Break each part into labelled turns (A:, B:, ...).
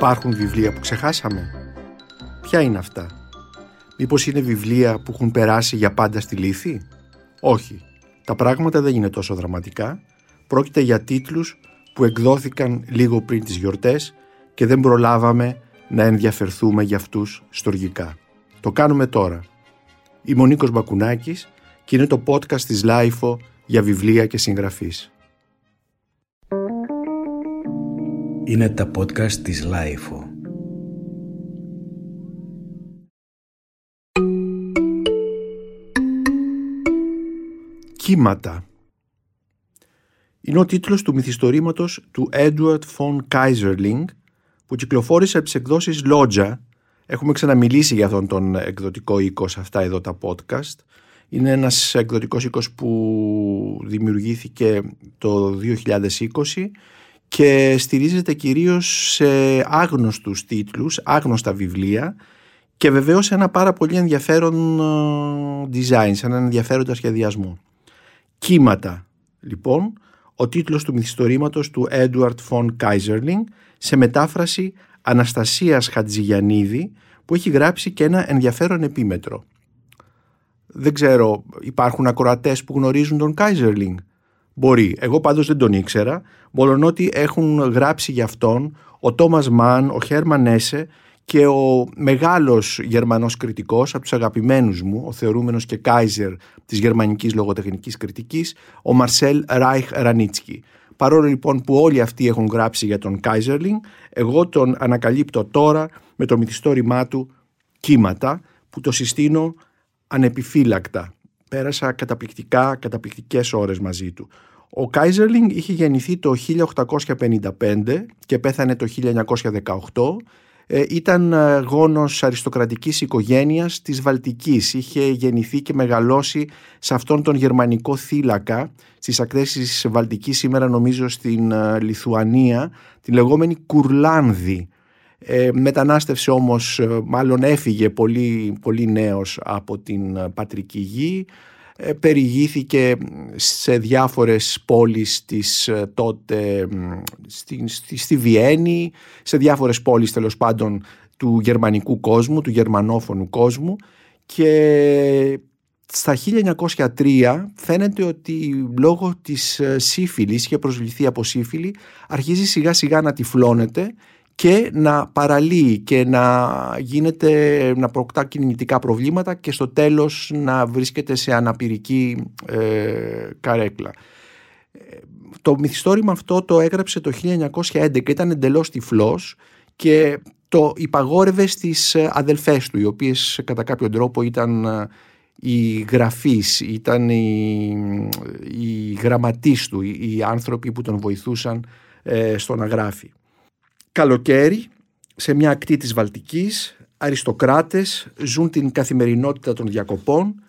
A: Υπάρχουν βιβλία που ξεχάσαμε; Ποια είναι αυτά; Μήπως είναι βιβλία που έχουν περάσει για πάντα στη λήθη; Όχι. Τα πράγματα δεν είναι τόσο δραματικά. Πρόκειται για τίτλους που εκδόθηκαν λίγο πριν τις γιορτές και δεν προλάβαμε να ενδιαφερθούμε για αυτούς στοργικά. Το κάνουμε τώρα. Είμαι ο Νίκος Μπακουνάκης και είναι το podcast της LiFO για βιβλία και συγγραφείς.
B: Είναι τα podcast της LiFO.
A: Κύματα Είναι ο τίτλος του μυθιστορήματος του Eduard von Keyserling που κυκλοφόρησε από τις εκδόσεις Loggia. Έχουμε ξαναμιλήσει για αυτόν τον εκδοτικό οίκο σε αυτά εδώ τα podcast. Είναι ένας εκδοτικός οίκος που δημιουργήθηκε το 2020 και στηρίζεται κυρίως σε άγνωστους τίτλους, άγνωστα βιβλία και βεβαίως σε ένα πάρα πολύ ενδιαφέρον ε, design, σε έναν ενδιαφέροντα σχεδιασμό. Κύματα, λοιπόν, ο τίτλος του μυθιστορήματος του Edward von Kaiserling σε μετάφραση Αναστασίας Χατζηγιαννίδη που έχει γράψει και ένα ενδιαφέρον επίμετρο. Δεν ξέρω, υπάρχουν ακροατές που γνωρίζουν τον Kaiserling; Μπορεί. Εγώ πάντως δεν τον ήξερα, μόλον ότι έχουν γράψει για αυτόν ο Τόμας Μαν, ο Χέρμαν Έσε και ο μεγάλος γερμανός κριτικός από τους αγαπημένους μου, ο θεωρούμενος και Κάιζερ της γερμανικής λογοτεχνικής κριτικής, ο Μαρσέλ Ράιχ Ρανίτσκι. Παρόλο λοιπόν που όλοι αυτοί έχουν γράψει για τον Κάιζερλινγκ, εγώ τον ανακαλύπτω τώρα με το μυθιστόρημά του «Κύματα» που το συστήνω ανεπιφύλακτα. Πέρασα καταπληκτικά, καταπληκτικές ώρες μαζί του. Ο Κάιζερλινγκ είχε γεννηθεί το 1855 και πέθανε το 1918. Ε, ήταν ε, γόνος αριστοκρατικής οικογένειας της Βαλτικής. Είχε γεννηθεί και μεγαλώσει σε αυτόν τον γερμανικό θύλακα στις ακτές της Βαλτικής σήμερα νομίζω στην ε, Λιθουανία, την λεγόμενη Κουρλάνδη. Ε, μετανάστευσε όμως, μάλλον έφυγε πολύ, πολύ νέος από την πατρική γη ε, περιηγήθηκε σε διάφορες πόλεις της ε, τότε στη, στη, στη Βιέννη, σε διάφορες πόλεις τέλος πάντων του γερμανικού κόσμου, του γερμανόφωνου κόσμου. Και στα 1903 φαίνεται ότι λόγω της ε, σύφυλης, είχε προσβληθεί από σύφυλη, αρχίζει σιγά σιγά να τυφλώνεται και να παραλύει και να γίνεται, να προκτά κινητικά προβλήματα και στο τέλος να βρίσκεται σε αναπηρική ε, καρέκλα. Το μυθιστόρημα αυτό το έγραψε το 1911, ήταν εντελώς τυφλός και το υπαγόρευε στις αδελφές του, οι οποίες κατά κάποιο τρόπο ήταν ε, οι γραφείς, ήταν οι, οι γραμματείς του, οι άνθρωποι που τον βοηθούσαν ε, στο να γράφει. Καλοκαίρι, σε μια ακτή της Βαλτικής, αριστοκράτες ζουν την καθημερινότητα των διακοπών,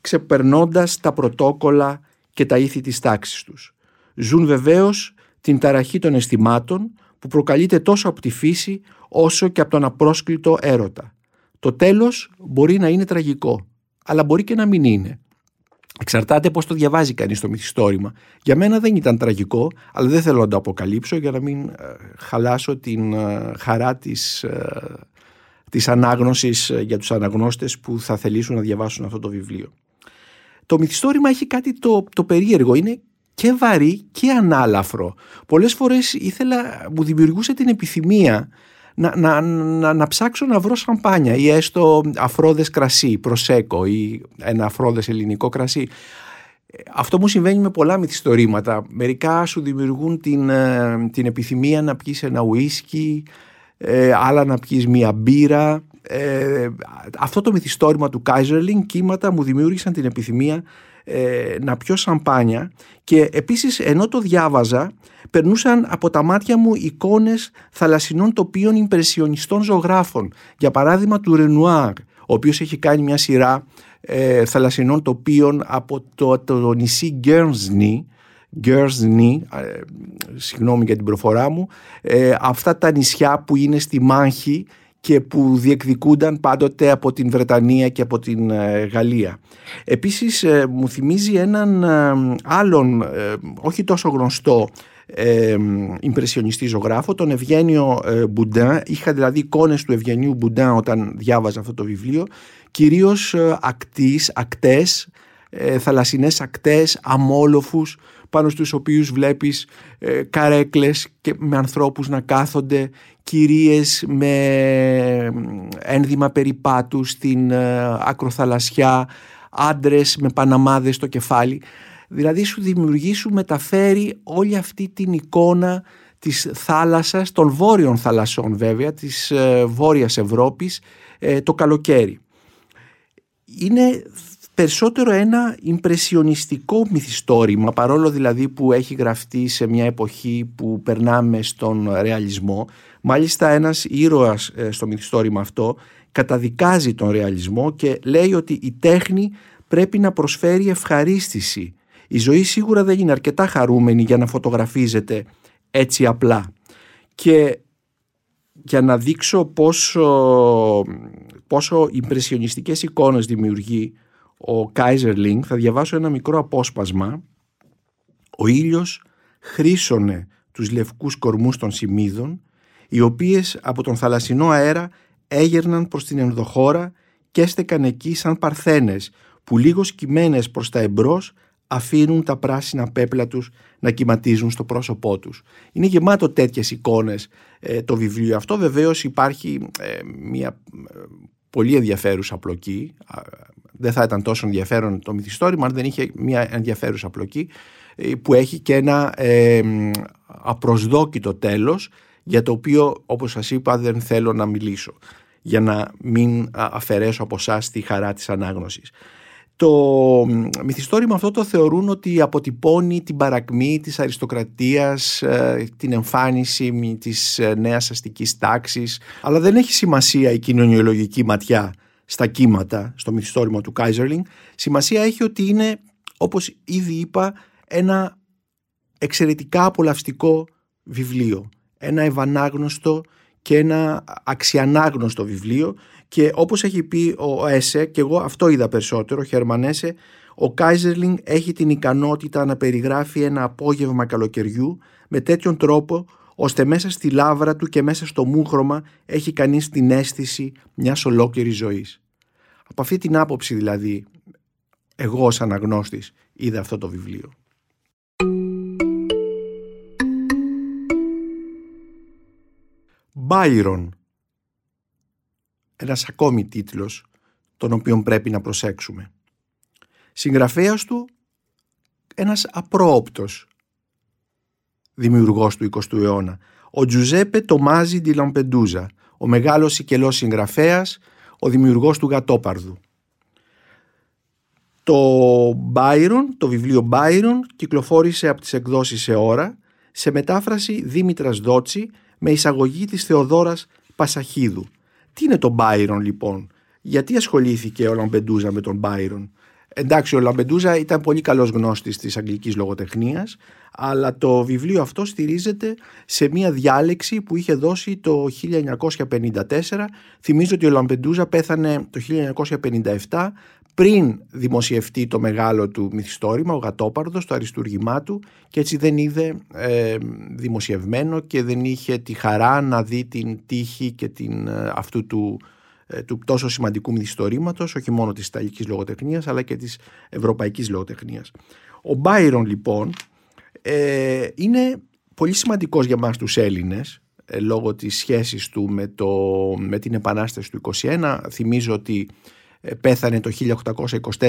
A: ξεπερνώντας τα πρωτόκολλα και τα ήθη της τάξης τους. Ζουν βεβαίως την ταραχή των αισθημάτων που προκαλείται τόσο από τη φύση όσο και από τον απρόσκλητο έρωτα. Το τέλος μπορεί να είναι τραγικό, αλλά μπορεί και να μην είναι. Εξαρτάται πώς το διαβάζει κανείς το μυθιστόρημα. Για μένα δεν ήταν τραγικό, αλλά δεν θέλω να το αποκαλύψω για να μην ε, χαλάσω την ε, χαρά της, ε, της ανάγνωσης για τους αναγνώστες που θα θελήσουν να διαβάσουν αυτό το βιβλίο. Το μυθιστόρημα έχει κάτι το, το περίεργο, είναι και βαρύ και ανάλαφρο. Πολλές φορές ήθελα, μου δημιουργούσε την επιθυμία να, να, να, να ψάξω να βρω σαμπάνια ή έστω αφρόδες κρασί, προσέκο ή ένα αφρόδες ελληνικό κρασί. Αυτό μου συμβαίνει με πολλά μυθιστορήματα. Μερικά σου δημιουργούν την, ε, την επιθυμία να πιεις ένα ουίσκι, ε, άλλα να πιεις μία μπύρα. Ε, αυτό το μυθιστόρημα του Kaiserling κύματα μου δημιούργησαν την επιθυμία ε, να πιω σαμπάνια. Και επίσης ενώ το διάβαζα περνούσαν από τα μάτια μου εικόνες θαλασσινών τοπίων ιμπρεσιονιστών ζωγράφων. Για παράδειγμα του Ρενουάρ ο οποίος έχει κάνει μια σειρά ε, θαλασσινών τοπίων από το, το νησί Γκέρνσνι Γκέρνσνι, ε, συγγνώμη για την προφορά μου, ε, αυτά τα νησιά που είναι στη μάχη και που διεκδικούνταν πάντοτε από την Βρετανία και από την ε, Γαλλία. Επίσης ε, μου θυμίζει έναν ε, άλλον, όχι τόσο γνωστό, ε, ιμπρεσιονιστή ζωγράφο, τον Ευγένιο Μπουντάν. Είχα δηλαδή εικόνες του Ευγενίου Μπουντάν όταν διάβαζα αυτό το βιβλίο, κυρίως ακτής, ακτές, θαλασσινές ακτές, αμόλοφους, πάνω στους οποίους βλέπεις ε, καρέκλες και με ανθρώπους να κάθονται, κυρίες με ένδυμα περιπάτου στην ε, ακροθαλασσιά, άντρες με παναμάδες στο κεφάλι. Δηλαδή σου δημιουργεί, σου μεταφέρει όλη αυτή την εικόνα της θάλασσας, των βόρειων θαλασσών βέβαια, της ε, Βόρειας Ευρώπης ε, το καλοκαίρι. Είναι περισσότερο ένα ιμπρεσιονιστικό μυθιστόρημα παρόλο δηλαδή που έχει γραφτεί σε μια εποχή που περνάμε στον ρεαλισμό. Μάλιστα ένας ήρωας ε, στο μυθιστόρημα αυτό καταδικάζει τον ρεαλισμό και λέει ότι η τέχνη πρέπει να προσφέρει ευχαρίστηση. Η ζωή σίγουρα δεν είναι αρκετά χαρούμενη για να φωτογραφίζεται έτσι απλά. Και για να δείξω πόσο, πόσο ιμπρεσιονιστικές εικόνες δημιουργεί ο Kaiserling θα διαβάσω ένα μικρό απόσπασμα «Ο ήλιος χρήσωνε τους λευκούς κορμούς των σημείδων οι οποίες από τον θαλασσινό αέρα έγερναν προς την ενδοχώρα και έστεκαν εκεί σαν παρθένες που λίγος σκυμμένες προς τα εμπρός αφήνουν τα πράσινα πέπλα τους να κυματίζουν στο πρόσωπό τους. Είναι γεμάτο τέτοιες εικόνες ε, το βιβλίο αυτό. Βεβαίως υπάρχει ε, μια ε, πολύ ενδιαφέρουσα πλοκή δεν θα ήταν τόσο ενδιαφέρον το μυθιστόρημα αν δεν είχε μια ενδιαφέρουσα πλοκή ε, που έχει και ένα ε, απροσδόκητο τέλος για το οποίο όπως σας είπα δεν θέλω να μιλήσω για να μην αφαιρέσω από εσά τη χαρά της ανάγνωσης. Το μυθιστόρημα αυτό το θεωρούν ότι αποτυπώνει την παρακμή της αριστοκρατίας, ε, την εμφάνιση της νέας αστικής τάξης, αλλά δεν έχει σημασία η κοινωνιολογική ματιά στα κύματα, στο μυθιστόρημα του Kaiserling, σημασία έχει ότι είναι, όπως ήδη είπα, ένα εξαιρετικά απολαυστικό βιβλίο. Ένα ευανάγνωστο και ένα αξιανάγνωστο βιβλίο και όπως έχει πει ο Έσε και εγώ αυτό είδα περισσότερο, ο Χερμανέσε, ο Κάιζερλινγκ έχει την ικανότητα να περιγράφει ένα απόγευμα καλοκαιριού με τέτοιον τρόπο ώστε μέσα στη λάβρα του και μέσα στο μούχρωμα έχει κανείς την αίσθηση μιας ολόκληρης ζωής. Από αυτή την άποψη δηλαδή, εγώ ως αναγνώστης είδα αυτό το βιβλίο. Μπάιρον. Ένας ακόμη τίτλος, τον οποίον πρέπει να προσέξουμε. Συγγραφέας του, ένας απρόοπτος δημιουργός του 20ου αιώνα, ο Τζουζέπε Τομάζι Ντι Λαμπεντούζα, ο μεγάλος σικελός συγγραφέας, ο δημιουργός του Γατόπαρδου. Το Byron, το βιβλίο Byron κυκλοφόρησε από τις εκδόσεις σε ώρα σε μετάφραση Δήμητρας Δότσι με εισαγωγή της Θεοδόρας Πασαχίδου. Τι είναι το Byron λοιπόν, γιατί ασχολήθηκε ο Λαμπεντούζα με τον Byron; Εντάξει, ο Λαμπεντούζα ήταν πολύ καλός γνώστης της αγγλικής λογοτεχνίας, αλλά το βιβλίο αυτό στηρίζεται σε μια διάλεξη που είχε δώσει το 1954. Θυμίζω ότι ο Λαμπεντούζα πέθανε το 1957 πριν δημοσιευτεί το μεγάλο του μυθιστόρημα, ο Γατόπαρδος, το αριστούργημά του και έτσι δεν είδε ε, δημοσιευμένο και δεν είχε τη χαρά να δει την τύχη και την, ε, αυτού του ε, του τόσο σημαντικού μυθιστορήματος, όχι μόνο της Ιταλικής λογοτεχνίας αλλά και της Ευρωπαϊκής λογοτεχνίας. Ο Μπάιρον λοιπόν ε, είναι πολύ σημαντικός για μας τους Έλληνες ε, λόγω της σχέσης του με, το, με την Επανάσταση του 1921. Θυμίζω ότι ε, πέθανε το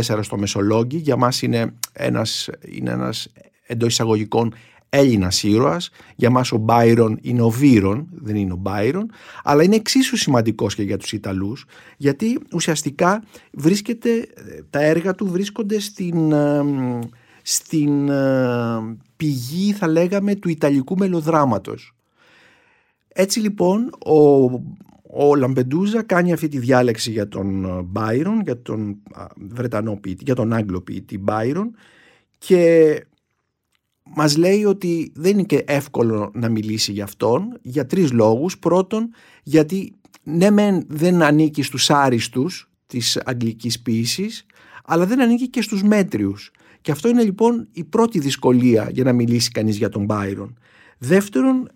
A: 1824 στο Μεσολόγγι. Για μας είναι ένας, είναι ένας εντός εισαγωγικών Έλληνας ήρωας. Για μας ο Μπάιρον είναι ο Βίρον, δεν είναι ο Μπάιρον, αλλά είναι εξίσου σημαντικός και για τους Ιταλούς, γιατί ουσιαστικά βρίσκεται, τα έργα του βρίσκονται στην, στην πηγή, θα λέγαμε, του Ιταλικού μελοδράματος. Έτσι λοιπόν ο, ο Λαμπεντούζα κάνει αυτή τη διάλεξη για τον Μπάιρον, για τον Βρετανό ποιητή, για τον Άγγλο ποιητή Μπάιρον και μας λέει ότι δεν είναι και εύκολο να μιλήσει για αυτόν για τρεις λόγους. Πρώτον, γιατί ναι μεν δεν ανήκει στους άριστους της αγγλικής ποίησης αλλά δεν ανήκει και στους μέτριους. Και αυτό είναι λοιπόν η πρώτη δυσκολία για να μιλήσει κανείς για τον Μπάιρον. Δεύτερον,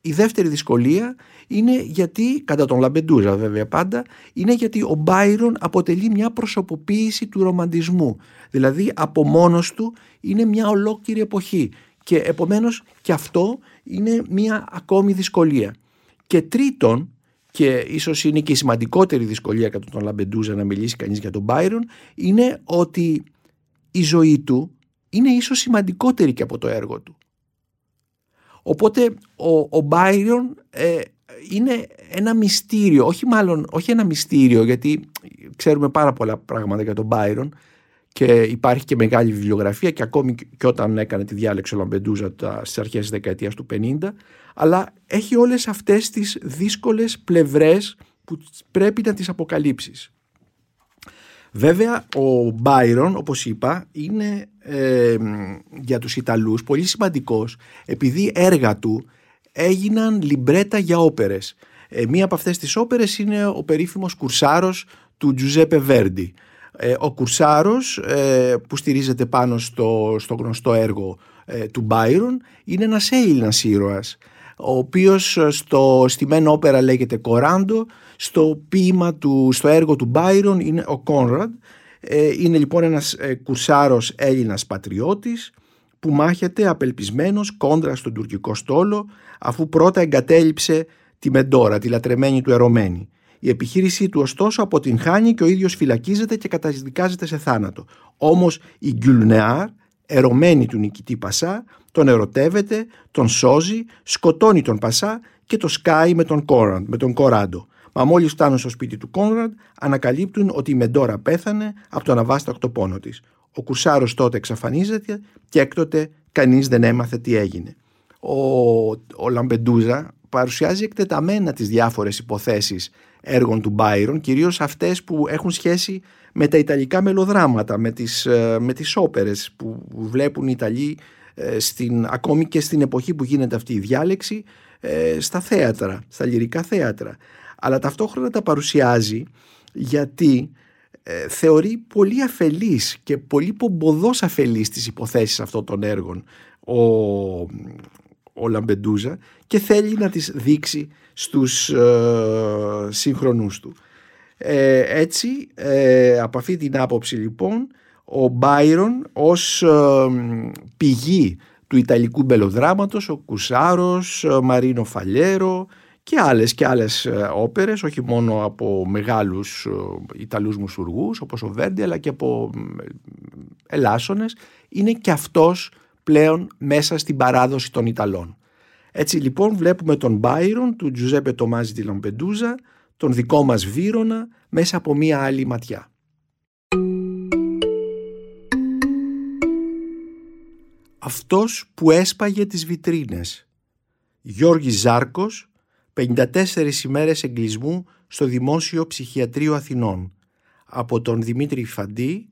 A: η δεύτερη δυσκολία είναι γιατί, κατά τον Λαμπεντούζα βέβαια πάντα, είναι γιατί ο Μπάιρον αποτελεί μια προσωποποίηση του ρομαντισμού. Δηλαδή από μόνος του είναι μια ολόκληρη εποχή και επομένως και αυτό είναι μια ακόμη δυσκολία. Και τρίτον, και ίσως είναι και η σημαντικότερη δυσκολία κατά τον Λαμπεντούζα να μιλήσει κανείς για τον Μπάιρον, είναι ότι η ζωή του είναι ίσως σημαντικότερη και από το έργο του. Οπότε ο, ο Μπάιρον ε, είναι ένα μυστήριο, όχι μάλλον, όχι ένα μυστήριο γιατί ξέρουμε πάρα πολλά πράγματα για τον Μπάιρον και υπάρχει και μεγάλη βιβλιογραφία και ακόμη και όταν έκανε τη διάλεξη ο Λαμπεντούζα στις αρχές της δεκαετίας του 50 αλλά έχει όλες αυτές τις δύσκολες πλευρές που πρέπει να τις αποκαλύψεις. Βέβαια ο Μπάιρον όπως είπα είναι ε, για τους Ιταλούς πολύ σημαντικός επειδή έργα του έγιναν λιμπρέτα για όπερες. Ε, μία από αυτές τις όπερες είναι ο περίφημος Κουρσάρος του Τζουζέπε Βέρντι. Ε, ο Κουρσάρος ε, που στηρίζεται πάνω στο, στο γνωστό έργο ε, του Μπάιρον είναι ένας Έλληνας ήρωας ο οποίος στο στημένο όπερα λέγεται Κοράντο στο ποίημα του, στο έργο του Μπάιρον είναι ο Κόνραντ είναι λοιπόν ένας κουρσάρος Έλληνας πατριώτης που μάχεται απελπισμένος κόντρα στον τουρκικό στόλο αφού πρώτα εγκατέλειψε τη Μεντόρα, τη λατρεμένη του ερωμένη. Η επιχείρησή του ωστόσο αποτυγχάνει και ο ίδιος φυλακίζεται και καταδικάζεται σε θάνατο. Όμως η Γκουλνεάρ, ερωμένη του νικητή Πασά, τον ερωτεύεται, τον σώζει, σκοτώνει τον Πασά και το σκάει με τον, Κόνραντ, με τον Κοράντο. Μα μόλις φτάνουν στο σπίτι του Κόνραντ, ανακαλύπτουν ότι η Μεντόρα πέθανε από τον αβάστακτο πόνο της. Ο Κουρσάρος τότε εξαφανίζεται και έκτοτε κανείς δεν έμαθε τι έγινε. Ο, ο Λαμπεντούζα παρουσιάζει εκτεταμένα τις διάφορες υποθέσεις έργων του Μπάιρον, κυρίως αυτές που έχουν σχέση με τα Ιταλικά μελοδράματα, με τις, ε, με τις όπερες που βλέπουν οι Ιταλοί ε, στην, ακόμη και στην εποχή που γίνεται αυτή η διάλεξη ε, στα θέατρα, στα λυρικά θέατρα. Αλλά ταυτόχρονα τα παρουσιάζει γιατί θεωρεί πολύ αφελής και πολύ πομποδός αφελής τις υποθέσεις αυτών των έργων ο, ο Λαμπεντούζα και θέλει να τις δείξει στους ε, συγχρονούς του. Ε, έτσι, ε, από αυτή την άποψη λοιπόν, ο Μπάιρον ως ε, πηγή του Ιταλικού μελοδράματος, ο Κουρσάρος, ο Μαρίνο Φαλιέρο και άλλες και άλλες όπερες, όχι μόνο από μεγάλους Ιταλούς μουσουργούς όπως ο Βέρντι, αλλά και από Ελάσσονες, είναι και αυτός πλέον μέσα στην παράδοση των Ιταλών. Έτσι λοιπόν βλέπουμε τον Μπάιρον του Τζουζέπε Τομάζι ντι Λαμπεντούζα, τον δικό μας Βύρονα μέσα από μία άλλη ματιά. Αυτός που έσπαγε τις βιτρίνες. Γιώργης Ζάρκος, 54 ημέρες εγκλισμού στο Δημόσιο Ψυχιατρίο Αθηνών. Από τον Δημήτρη Φαντή,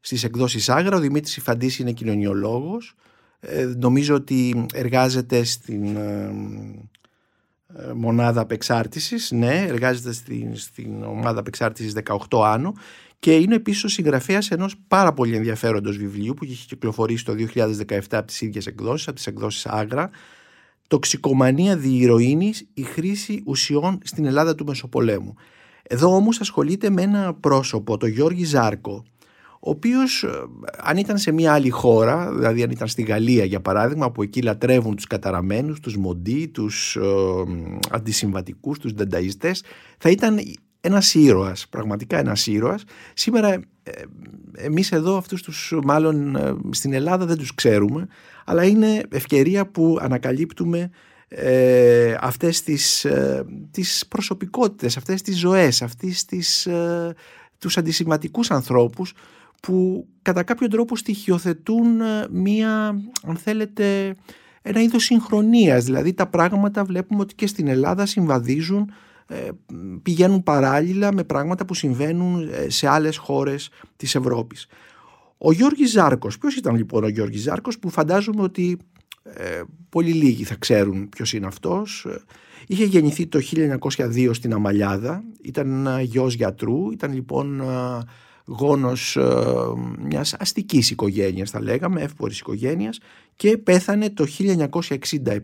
A: στις εκδόσεις Άγρα. Ο Δημήτρης Φαντής είναι κοινωνιολόγος ε, νομίζω ότι εργάζεται στην ε, ε, μονάδα απεξάρτησης, ναι, εργάζεται στην, στην ομάδα απεξάρτησης 18 άνω και είναι επίσης ο συγγραφέας ενός πάρα πολύ ενδιαφέροντος βιβλίου που έχει κυκλοφορήσει το 2017 από τις ίδιες εκδόσεις, από τις εκδόσεις Άγρα, «Τοξικομανία διηρωίνης, η χρήση ουσιών στην Ελλάδα του Μεσοπολέμου». Εδώ όμως ασχολείται με ένα πρόσωπο, το Γιώργη Ζάρκο, ο οποίος ε, αν ήταν σε μια άλλη χώρα, δηλαδή αν ήταν στη Γαλλία για παράδειγμα, που εκεί λατρεύουν τους καταραμένους, τους μοντί, τους ε, αντισυμβατικούς, τους δενταϊστές, θα ήταν ένας ήρωας, πραγματικά ένας ήρωας. Σήμερα ε, εμείς εδώ αυτούς τους μάλλον ε, στην Ελλάδα δεν τους ξέρουμε, αλλά είναι ευκαιρία που ανακαλύπτουμε ε, αυτές τις, ε, τις προσωπικότητες, αυτές τις ζωές, αυτές τις, ε, τους αντισηματικούς ανθρώπους που κατά κάποιο τρόπο στοιχειοθετούν ε, μία, αν θέλετε, ένα είδος συγχρονίας. Δηλαδή τα πράγματα βλέπουμε ότι και στην Ελλάδα συμβαδίζουν, ε, πηγαίνουν παράλληλα με πράγματα που συμβαίνουν ε, σε άλλες χώρες της Ευρώπης. Ο Γιώργης Ζάρκος, ποιος ήταν λοιπόν ο Γιώργης Ζάρκος που φαντάζομαι ότι ε, πολύ λίγοι θα ξέρουν ποιος είναι αυτός. Είχε γεννηθεί το 1902 στην Αμαλιάδα, ήταν γιος γιατρού, ήταν λοιπόν γόνος μιας αστικής οικογένειας θα λέγαμε, εύπορης οικογένειας και πέθανε το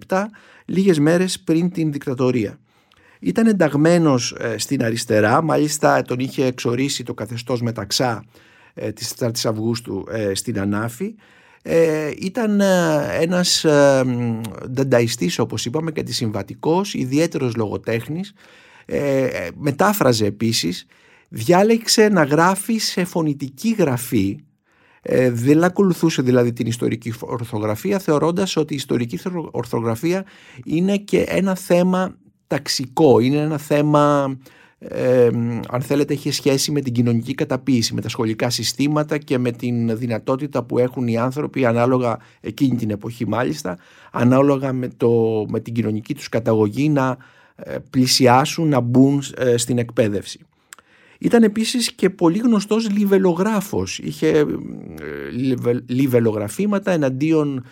A: 1967 λίγες μέρες πριν την δικτατορία. Ήταν ενταγμένος ε, στην αριστερά, μάλιστα τον είχε εξορίσει το καθεστώς μεταξά ε, της 4 Αυγούστου ε, στην Ανάφη. Ήταν ένας δανταϊστής όπως είπαμε και συμβατικός, ιδιαίτερος λογοτέχνης. Μετάφραζε επίσης, διάλεξε να γράφει σε φωνητική γραφή δεν ακολουθούσε δηλαδή την ιστορική ορθογραφία θεωρώντας ότι η ιστορική ορθογραφία είναι και ένα θέμα ταξικό, είναι ένα θέμα αν θέλετε έχει σχέση με την κοινωνική καταποίηση, με τα σχολικά συστήματα και με την δυνατότητα που έχουν οι άνθρωποι ανάλογα εκείνη την εποχή μάλιστα, ανάλογα με, το, με την κοινωνική τους καταγωγή να ε, πλησιάσουν, να μπουν ε, στην εκπαίδευση. Ήταν επίσης και πολύ γνωστός λιβελογράφος, είχε ε, λιβελογραφήματα εναντίον ε,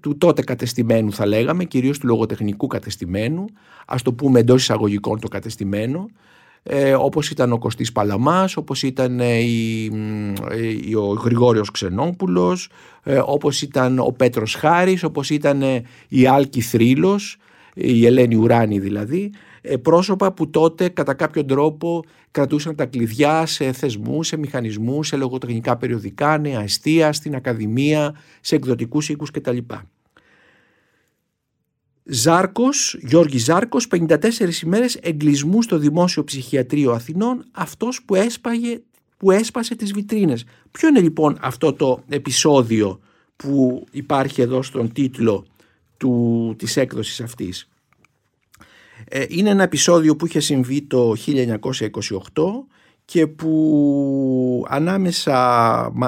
A: του τότε κατεστημένου θα λέγαμε, κυρίως του λογοτεχνικού κατεστημένου, ας το πούμε εντός εισαγωγικών το κατεστημένο, ε, όπως ήταν ο Κωστής Παλαμάς, όπως ήταν ε, η, η, ο Γρηγόριος Ξενόπουλος, ε, όπως ήταν ο Πέτρος Χάρης, όπως ήταν η Άλκη Θρύλος, η Ελένη Ουράνη δηλαδή, ε, πρόσωπα που τότε κατά κάποιο τρόπο κρατούσαν τα κλειδιά σε θεσμούς, σε μηχανισμούς, σε λογοτεχνικά περιοδικά, νέα αιστεία, στην ακαδημία, σε εκδοτικούς οίκους κτλ. Ζάρκος, Γιώργη Ζάρκος, 54 ημέρες εγκλισμού στο Δημόσιο Ψυχιατρίο Αθηνών, αυτός που, έσπαγε, που έσπασε τις βιτρίνες. Ποιο είναι λοιπόν αυτό το επεισόδιο που υπάρχει εδώ στον τίτλο του, της έκδοσης αυτής; Ε, είναι ένα επεισόδιο που είχε συμβεί το 1928 και που ανάμεσα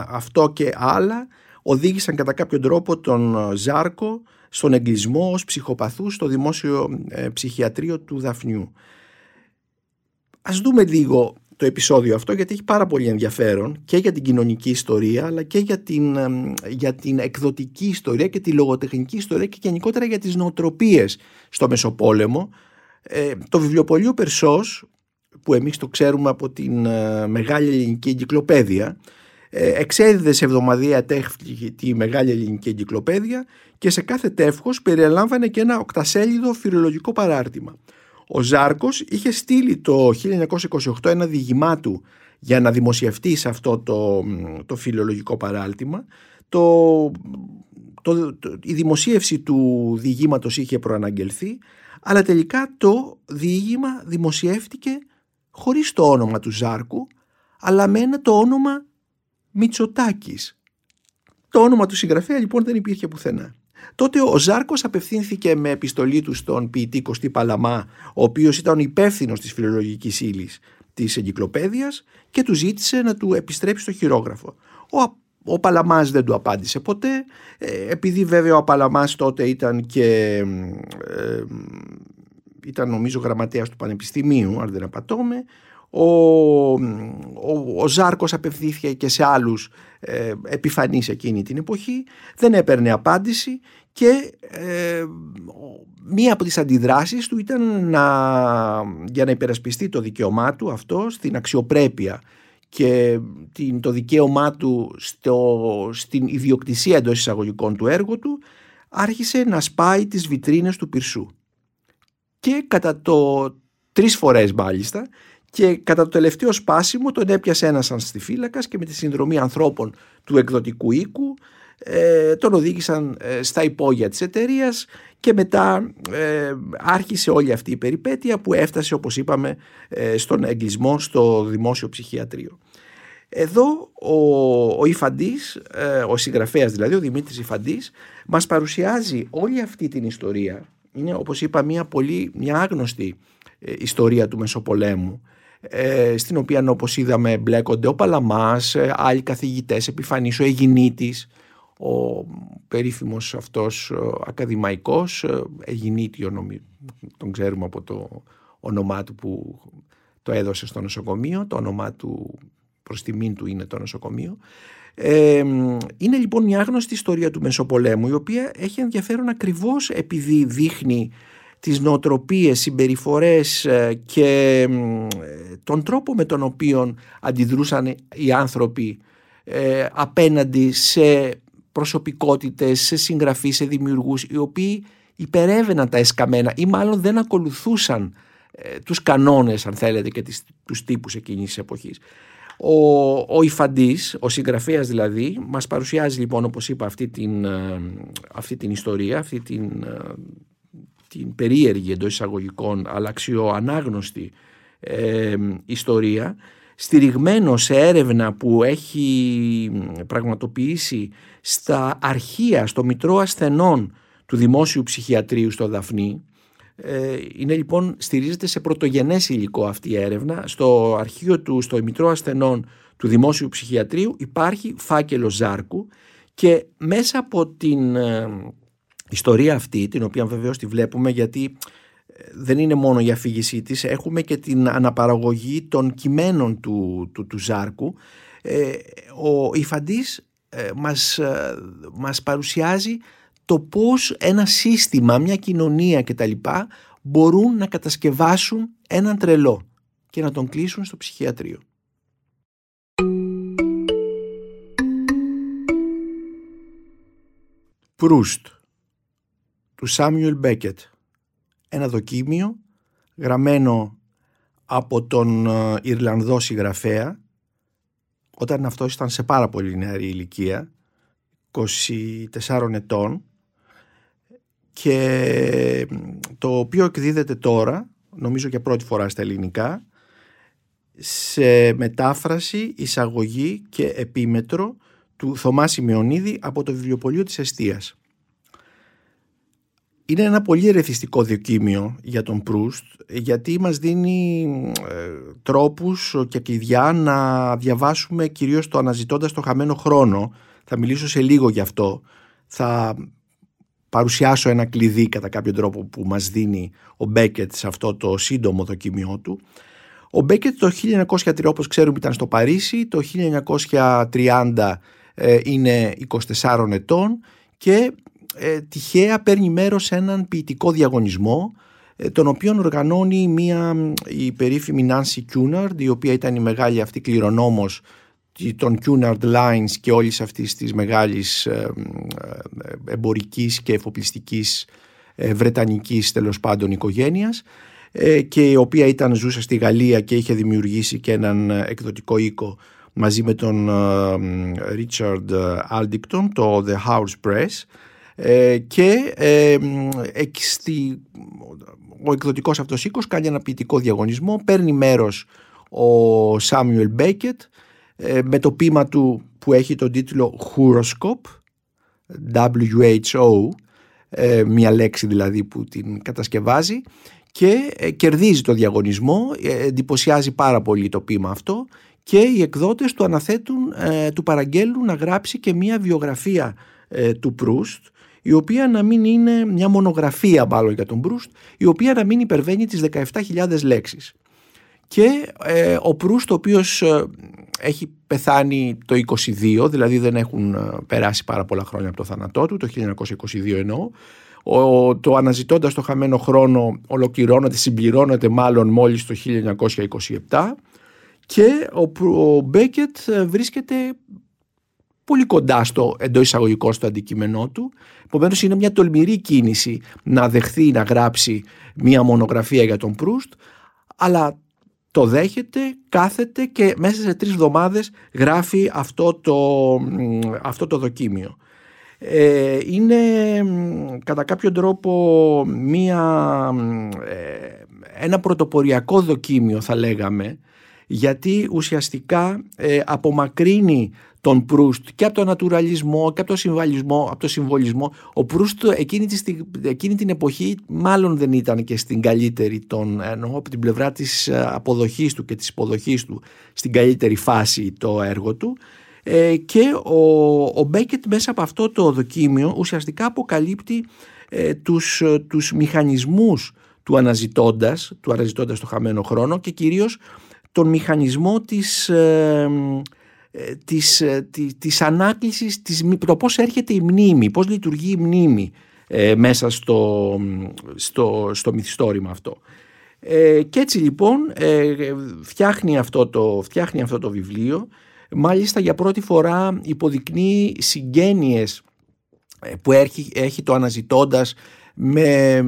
A: αυτό και άλλα οδήγησαν κατά κάποιο τρόπο τον Ζάρκο στον εγκλισμό ως ψυχοπαθούς στο δημόσιο ε, ψυχιατρίο του Δαφνιού. Ας δούμε λίγο το επεισόδιο αυτό γιατί έχει πάρα πολύ ενδιαφέρον και για την κοινωνική ιστορία αλλά και για την, ε, για την εκδοτική ιστορία και τη λογοτεχνική ιστορία και γενικότερα για τις νοοτροπίες στο Μεσοπόλεμο ε, το βιβλιοπωλείο Περσός που εμείς το ξέρουμε από την ε, Μεγάλη Ελληνική Εγκυκλοπαίδεια ε, εξέδιδε σε εβδομαδία τεύχη τη Μεγάλη Ελληνική Εγκυκλοπαίδεια και σε κάθε τεύχος περιλάμβανε και ένα οκτασέλιδο φιλολογικό παράρτημα. Ο Ζάρκος είχε στείλει το 1928 ένα διηγημά του για να δημοσιευτεί σε αυτό το, το φιλολογικό παράρτημα. Το, το, το, η δημοσίευση του διηγήματος είχε προαναγγελθεί αλλά τελικά το διήγημα δημοσιεύτηκε χωρίς το όνομα του Ζάρκου, αλλά με ένα το όνομα Μητσοτάκης. Το όνομα του συγγραφέα λοιπόν δεν υπήρχε πουθενά. Τότε ο Ζάρκος απευθύνθηκε με επιστολή του στον ποιητή Κωστή Παλαμά, ο οποίος ήταν υπεύθυνος της φιλολογικής ύλης της εγκυκλοπαίδειας και του ζήτησε να του επιστρέψει στο χειρόγραφο. Ο ο Παλαμάς δεν του απάντησε ποτέ, ε, επειδή βέβαια ο Παλαμάς τότε ήταν και ε, ήταν νομίζω γραμματέας του Πανεπιστημίου, αν δεν απατώμε, ο, ο, ο Ζάρκος απευθύνθηκε και σε άλλους ε, επιφανείς εκείνη την εποχή, δεν έπαιρνε απάντηση και ε, μία από τις αντιδράσεις του ήταν να, για να υπερασπιστεί το δικαίωμά του αυτό στην αξιοπρέπεια και την, το δικαίωμά του στο, στην ιδιοκτησία εντός εισαγωγικών του έργου του άρχισε να σπάει τις βιτρίνες του πυρσού. Και κατά το τρεις φορές μάλιστα και κατά το τελευταίο σπάσιμο τον έπιασε ένας ανστιφύλακας και με τη συνδρομή ανθρώπων του εκδοτικού οίκου ε, τον οδήγησαν ε, στα υπόγεια της εταιρείας και μετά ε, άρχισε όλη αυτή η περιπέτεια που έφτασε όπως είπαμε ε, στον εγκλισμό στο δημόσιο ψυχιατρίο. Εδώ ο, ο Ιφαντής, ο συγγραφέας δηλαδή, ο Δημήτρης Ιφαντής, μας παρουσιάζει όλη αυτή την ιστορία. Είναι όπως είπα μια πολύ μια άγνωστη ιστορία του Μεσοπολέμου στην οποία όπως είδαμε μπλέκονται ο Παλαμάς, άλλοι καθηγητές, επιφανής, ο Αιγινήτης, ο περίφημος αυτός ακαδημαϊκός Αιγινήτιο τον ξέρουμε από το όνομά του που το έδωσε στο νοσοκομείο το όνομά του προς τιμήν του είναι το νοσοκομείο. Ε, είναι λοιπόν μια άγνωστη ιστορία του Μεσοπολέμου η οποία έχει ενδιαφέρον ακριβώς επειδή δείχνει τις νοοτροπίες, συμπεριφορές ε, και τον τρόπο με τον οποίο αντιδρούσαν οι άνθρωποι ε, απέναντι σε προσωπικότητες, σε συγγραφείς, σε δημιουργούς οι οποίοι υπερεύαιναν τα εσκαμμένα ή μάλλον δεν ακολουθούσαν ε, τους κανόνες αν θέλετε και τις, τους τύπους εκείνης της εποχής. Ο, ο Ιφαντής, ο συγγραφέας δηλαδή, μας παρουσιάζει λοιπόν όπως είπα αυτή την, ε, αυτή την ιστορία, αυτή την, ε, την περίεργη εντός εισαγωγικών αλλά αξιοανάγνωστη ε, ιστορία στηριγμένο σε έρευνα που έχει πραγματοποιήσει στα αρχεία, στο Μητρό Ασθενών του Δημόσιου Ψυχιατρίου στο Δαφνί. Ε, είναι λοιπόν, στηρίζεται σε πρωτογενές υλικό αυτή η έρευνα. Στο αρχείο του, στο Μητρό Ασθενών του Δημόσιου Ψυχιατρίου υπάρχει φάκελο Ζάρκου και μέσα από την ε, ιστορία αυτή, την οποία βεβαίως τη βλέπουμε γιατί δεν είναι μόνο η αφήγησή της, έχουμε και την αναπαραγωγή των κειμένων του, του, του Ζάρκου. Ε, ο Ιφαντής ε, μας, ε, μας παρουσιάζει το πώς ένα σύστημα, μια κοινωνία κτλ. μπορούν να κατασκευάσουν έναν τρελό και να τον κλείσουν στο ψυχιατρίο. Προύστ του Σάμιουελ Μπέκετ ένα δοκίμιο γραμμένο από τον ε, Ιρλανδό συγγραφέα όταν αυτός ήταν σε πάρα πολύ νεαρή ηλικία 24 ετών και το οποίο εκδίδεται τώρα νομίζω για πρώτη φορά στα ελληνικά σε μετάφραση, εισαγωγή και επίμετρο του Θωμά Σημειονίδη από το βιβλιοπωλείο της Εστίας. Είναι ένα πολύ ερεθιστικό δοκίμιο για τον Προύστ γιατί μας δίνει ε, τρόπους και κλειδιά να διαβάσουμε κυρίως το αναζητώντας το χαμένο χρόνο. Θα μιλήσω σε λίγο γι' αυτό. Θα παρουσιάσω ένα κλειδί κατά κάποιο τρόπο που μας δίνει ο Μπέκετ σε αυτό το σύντομο δοκίμιο του. Ο Μπέκετ το 1903 όπως ξέρουμε ήταν στο Παρίσι, το 1930 ε, είναι 24 ετών και ε, τυχαία παίρνει μέρος σε έναν ποιητικό διαγωνισμό ε, τον οποίο οργανώνει μια, η περίφημη Nancy Cunard η οποία ήταν η μεγάλη αυτή κληρονόμος των Cunard Lines και όλης αυτής της μεγάλης ε, ε, εμπορικής και εφοπλιστικής βρετανικής τέλος πάντων οικογένειας και η οποία ήταν ζούσα στη Γαλλία και είχε δημιουργήσει και έναν εκδοτικό οίκο μαζί με τον Richard Aldington το The Hours Press ε, και ε, στη, ο εκδοτικός αυτός οίκος κάνει ένα ποιητικό διαγωνισμό, παίρνει μέρος ο Σάμιουελ Μπέκετ ε, με το ποίημα του που έχει τον τίτλο Whoroscope, WHO, ε, μια λέξη δηλαδή που την κατασκευάζει και ε, κερδίζει το διαγωνισμό, εντυπωσιάζει πάρα πολύ το πείμα αυτό και οι εκδότες του αναθέτουν, του παραγγέλνουν να γράψει και μια βιογραφία του Προύστ η οποία να μην είναι μια μονογραφία μάλλον για τον Μπρούστ, η οποία να μην υπερβαίνει τις 17.000 λέξεις. Και ε, ο Προύστ, ο οποίος ε, έχει πεθάνει το 22, δηλαδή δεν έχουν ε, περάσει πάρα πολλά χρόνια από το θάνατό του, το 1922 εννοώ, ο, το αναζητώντας το χαμένο χρόνο ολοκληρώνεται, συμπληρώνεται μάλλον μόλις το 1927 και ο, ο Μπέκετ βρίσκεται πολύ κοντά στο εντός εισαγωγικό στο αντικείμενό του. Επομένως, είναι μια τολμηρή κίνηση να δεχθεί να γράψει μια μονογραφία για τον Προύστ, αλλά το δέχεται, κάθεται και μέσα σε τρεις εβδομάδες γράφει αυτό το, αυτό το δοκίμιο. Ε, είναι κατά κάποιο τρόπο μια, ε, ένα πρωτοποριακό δοκίμιο θα λέγαμε γιατί ουσιαστικά ε, απομακρύνει τον Προύστ και από τον νατουραλισμό και από τον συμβολισμό. Από το συμβολισμό. Ο Προύστ εκείνη, τη, εκείνη την εποχή μάλλον δεν ήταν και στην καλύτερη των, εννοώ από την πλευρά της ε, αποδοχής του και της υποδοχής του στην καλύτερη φάση το έργο του ε, και ο, ο Μπέκετ μέσα από αυτό το δοκίμιο ουσιαστικά αποκαλύπτει ε, τους, τους μηχανισμούς του αναζητώντας, του αναζητώντας το χαμένο χρόνο και κυρίως τον μηχανισμό της ε, της, ε, της, της ανάκλησης, της, το πώς έρχεται η μνήμη, πώς λειτουργεί η μνήμη ε, μέσα στο, στο, στο μυθιστόρημα αυτό. Ε, και έτσι λοιπόν φτιάχνει, αυτό το, φτιάχνει αυτό το βιβλίο, μάλιστα για πρώτη φορά υποδεικνύει συγγένειες που έχει, έχει το αναζητώντας με,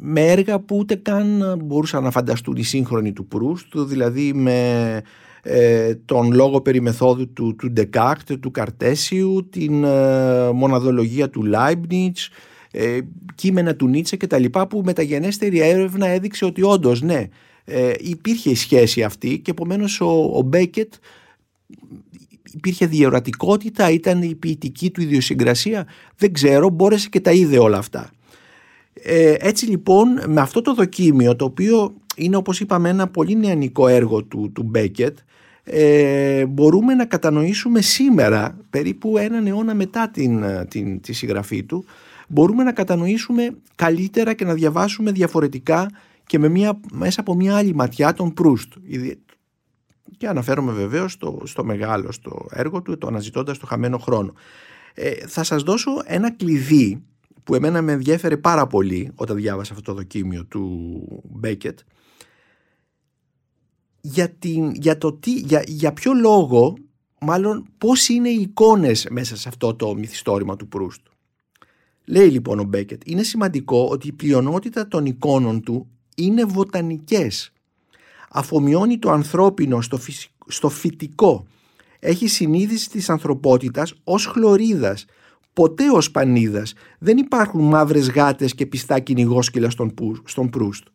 A: με έργα που ούτε καν μπορούσαν να φανταστούν οι σύγχρονοι του Προύστ, δηλαδή με ε, τον λόγο περί μεθόδου του, του Descartes, του Καρτέσιου, την ε, μοναδολογία του Leibniz, ε, κείμενα του Νίτσε και τα λοιπά που μεταγενέστερη έρευνα έδειξε ότι όντως ναι ε, υπήρχε η σχέση αυτή και επομένως ο, ο Μπέκετ υπήρχε διορατικότητα, ήταν η ποιητική του ιδιοσυγκρασία, δεν ξέρω, μπόρεσε και τα είδε όλα αυτά. Ε, έτσι λοιπόν με αυτό το δοκίμιο το οποίο είναι όπως είπαμε ένα πολύ νεανικό έργο του, του Μπέκετ. Ε, μπορούμε να κατανοήσουμε σήμερα περίπου έναν αιώνα μετά την, την, τη συγγραφή του μπορούμε να κατανοήσουμε καλύτερα και να διαβάσουμε διαφορετικά και με μια, μέσα από μια άλλη ματιά τον Προύστ. Και αναφέρομαι βεβαίως στο, στο μεγάλο στο έργο του το αναζητώντας το χαμένο χρόνο. Ε, θα σας δώσω ένα κλειδί που εμένα με ενδιέφερε πάρα πολύ όταν διάβασα αυτό το δοκίμιο του Μπέκετ για, την, για, το τι, για, για ποιο λόγο μάλλον πώς είναι οι εικόνες μέσα σε αυτό το μυθιστόρημα του Προύστ. Λέει λοιπόν ο Μπέκετ είναι σημαντικό ότι η πλειονότητα των εικόνων του είναι βοτανικές. Αφομοιώνει το ανθρώπινο στο, στο φυτικό. Έχει συνείδηση της ανθρωπότητας ως χλωρίδας ποτέ ως πανίδας δεν υπάρχουν μαύρες γάτες και πιστά κυνηγόσκυλα στον, στον Προύστ.